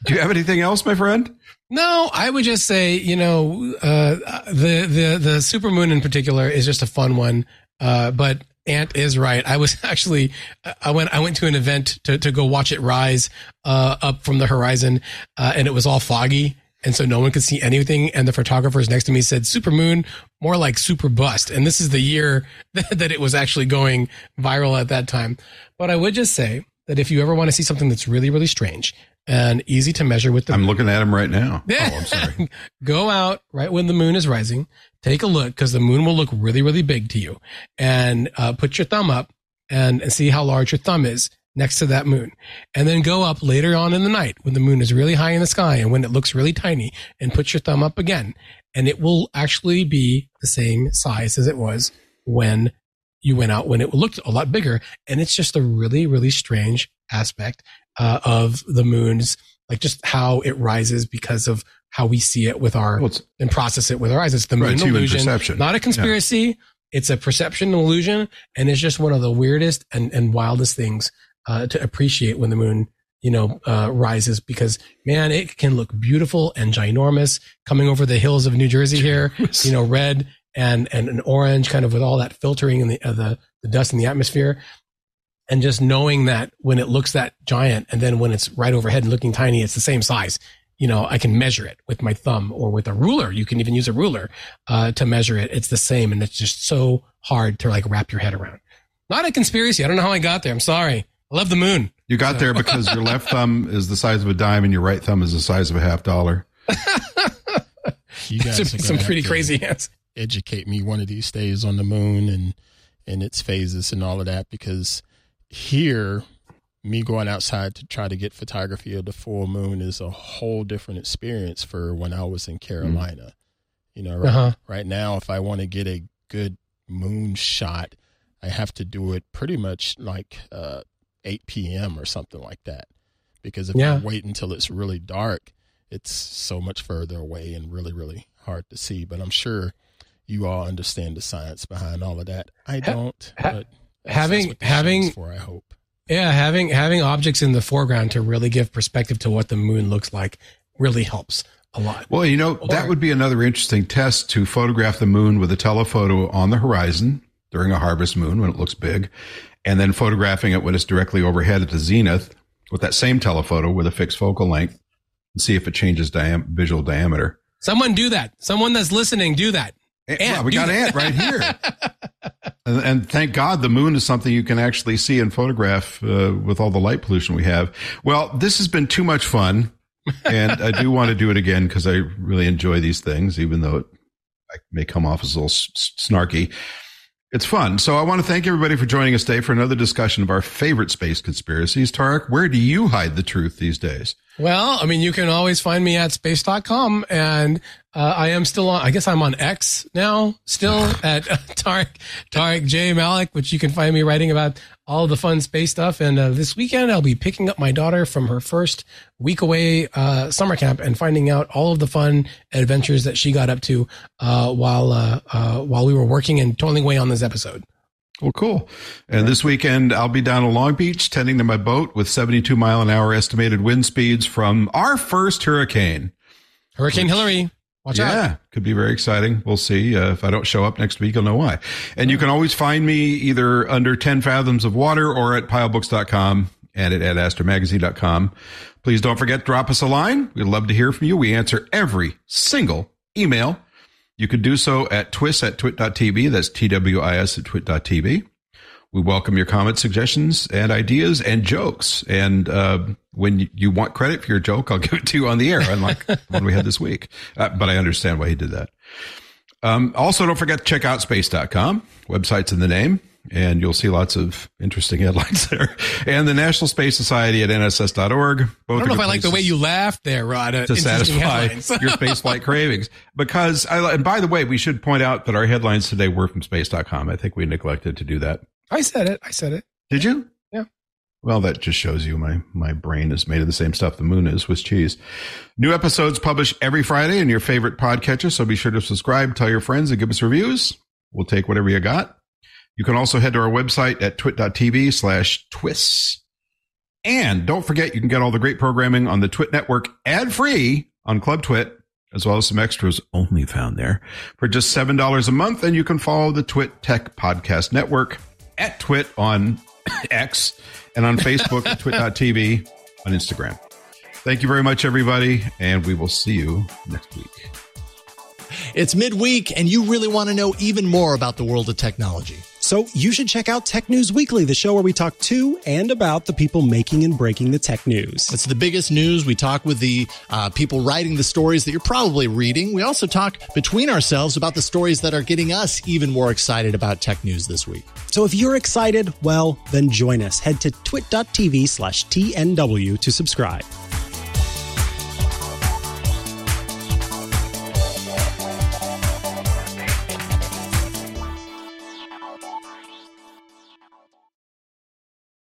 do you have anything else, my friend? No, I would just say, you know, uh, the the the supermoon in particular is just a fun one. Uh, but Ant is right. I was actually, I went, I went to an event to to go watch it rise uh, up from the horizon, uh, and it was all foggy. And so no one could see anything. And the photographers next to me said "Super Moon," more like super bust. And this is the year that, that it was actually going viral at that time. But I would just say that if you ever want to see something that's really, really strange and easy to measure with the I'm looking at him right now. Oh, I'm sorry. go out right when the moon is rising, take a look because the moon will look really, really big to you and uh, put your thumb up and, and see how large your thumb is next to that moon. And then go up later on in the night when the moon is really high in the sky and when it looks really tiny and put your thumb up again. And it will actually be the same size as it was when you went out when it looked a lot bigger. And it's just a really, really strange aspect uh, of the moon's, like just how it rises because of how we see it with our Well, and process it with our eyes. It's the Right, illusion, not a conspiracy. It's a perception illusion, and it's just one of the weirdest and, and wildest things uh, to appreciate when the moon, you know, uh, rises. Because man, it can look beautiful and ginormous coming over the hills of New Jersey here. You know, red and and an orange, kind of with all that filtering and the uh, the the dust in the atmosphere. And just knowing that when it looks that giant, and then when it's right overhead and looking tiny, it's the same size you know, I can measure it with my thumb or with a ruler. You can even use a ruler uh, to measure it. It's the same, and it's just so hard to like wrap your head around. Not a conspiracy. I don't know how I got there. I'm sorry. I love the moon. You got there because your left thumb is the size of a dime and your right thumb is the size of a half dollar. You guys Some, some pretty crazy hands. Educate me one of these days on the moon and and its phases and all of that because here, me going outside to try to get photography of the full moon is a whole different experience for when I was in Carolina. You know, right, Uh-huh. right now, if I want to get a good moon shot, I have to do it pretty much like uh, 8 p.m. or something like that. Because if Yeah. I wait until it's really dark, it's so much further away and really, really hard to see. But I'm sure you all understand the science behind all of that. I don't. ha- having- that's what the having- for, I hope. Yeah, having having objects in the foreground to really give perspective to what the moon looks like really helps a lot. Well, you know, that would be another interesting test to photograph the moon with a telephoto on the horizon during a harvest moon when it looks big, and then photographing it when it's directly overhead at the zenith with that same telephoto with a fixed focal length and see if it changes diam- visual diameter. Someone do that. Someone that's listening, do that. Eh, Ant, Ant, we got that. Ant right here. and, and thank God the moon is something you can actually see and photograph uh, with all the light pollution we have. Well, this has been too much fun. and I do want to do it again because I really enjoy these things, even though it I may come off as a little snarky. It's fun. So I want to thank everybody for joining us today for another discussion of our favorite space conspiracies. Tariq, where do you hide the truth these days? Well, I mean, you can always find me at space.com and uh, I am still on, I guess I'm on X now, still at uh, Tariq, Tariq J Malik, which you can find me writing about all the fun space stuff. And uh, this weekend, I'll be picking up my daughter from her first week away uh, summer camp and finding out all of the fun adventures that she got up to uh, while uh, uh, while we were working and toiling away on this episode. Well, cool. And this weekend, I'll be down in Long Beach tending to my boat with 72 mile an hour estimated wind speeds from our first hurricane. Hurricane Hilary, watch yeah, out. could be very exciting. We'll see. Uh, if I don't show up next week, you'll know why. And you can always find me either under 10 fathoms of water or at pylebooks.com and at adastraMagazine.com. Please don't forget drop us a line. We'd love to hear from you. We answer every single email. You could do so at twis at twit.tv. That's T-W-I-S at twit.tv. We welcome your comments, suggestions, and ideas and jokes. And uh, when you want credit for your joke, I'll give it to you on the air, unlike the one we had this week. Uh, but I understand why he did that. Um, also, don't forget to check out space.com. Website's in the name, and you'll see lots of interesting headlines there. And the National Space Society at nss.org. Both I don't know if I like the way you laughed there, Rod. Uh, to satisfy your spaceflight cravings. Because, I, and by the way, we should point out that our headlines today were from space.com. I think we neglected to do that. I said it. I said it. Did you? Yeah. Well, that just shows you my, my brain is made of the same stuff the moon is, with cheese. New episodes published every Friday in your favorite podcatcher, so be sure to subscribe, tell your friends, and give us reviews. We'll take whatever you got. You can also head to our website at twit.tv slash twis. And don't forget, you can get all the great programming on the Twit Network ad-free on Club Twit, as well as some extras only found there for just $7 a month. And you can follow the Twit Tech Podcast Network at Twit on X and on Facebook at twit.tv on Instagram. Thank you very much, everybody, and we will see you next week. It's midweek, and you really want to know even more about the world of technology. So you should check out Tech News Weekly, the show where we talk to and about the people making and breaking the tech news. It's the biggest news. We talk with the uh, people writing the stories that you're probably reading. We also talk between ourselves about the stories that are getting us even more excited about tech news this week. So if you're excited, well, then join us. Head to twit.tv slash TNW to subscribe.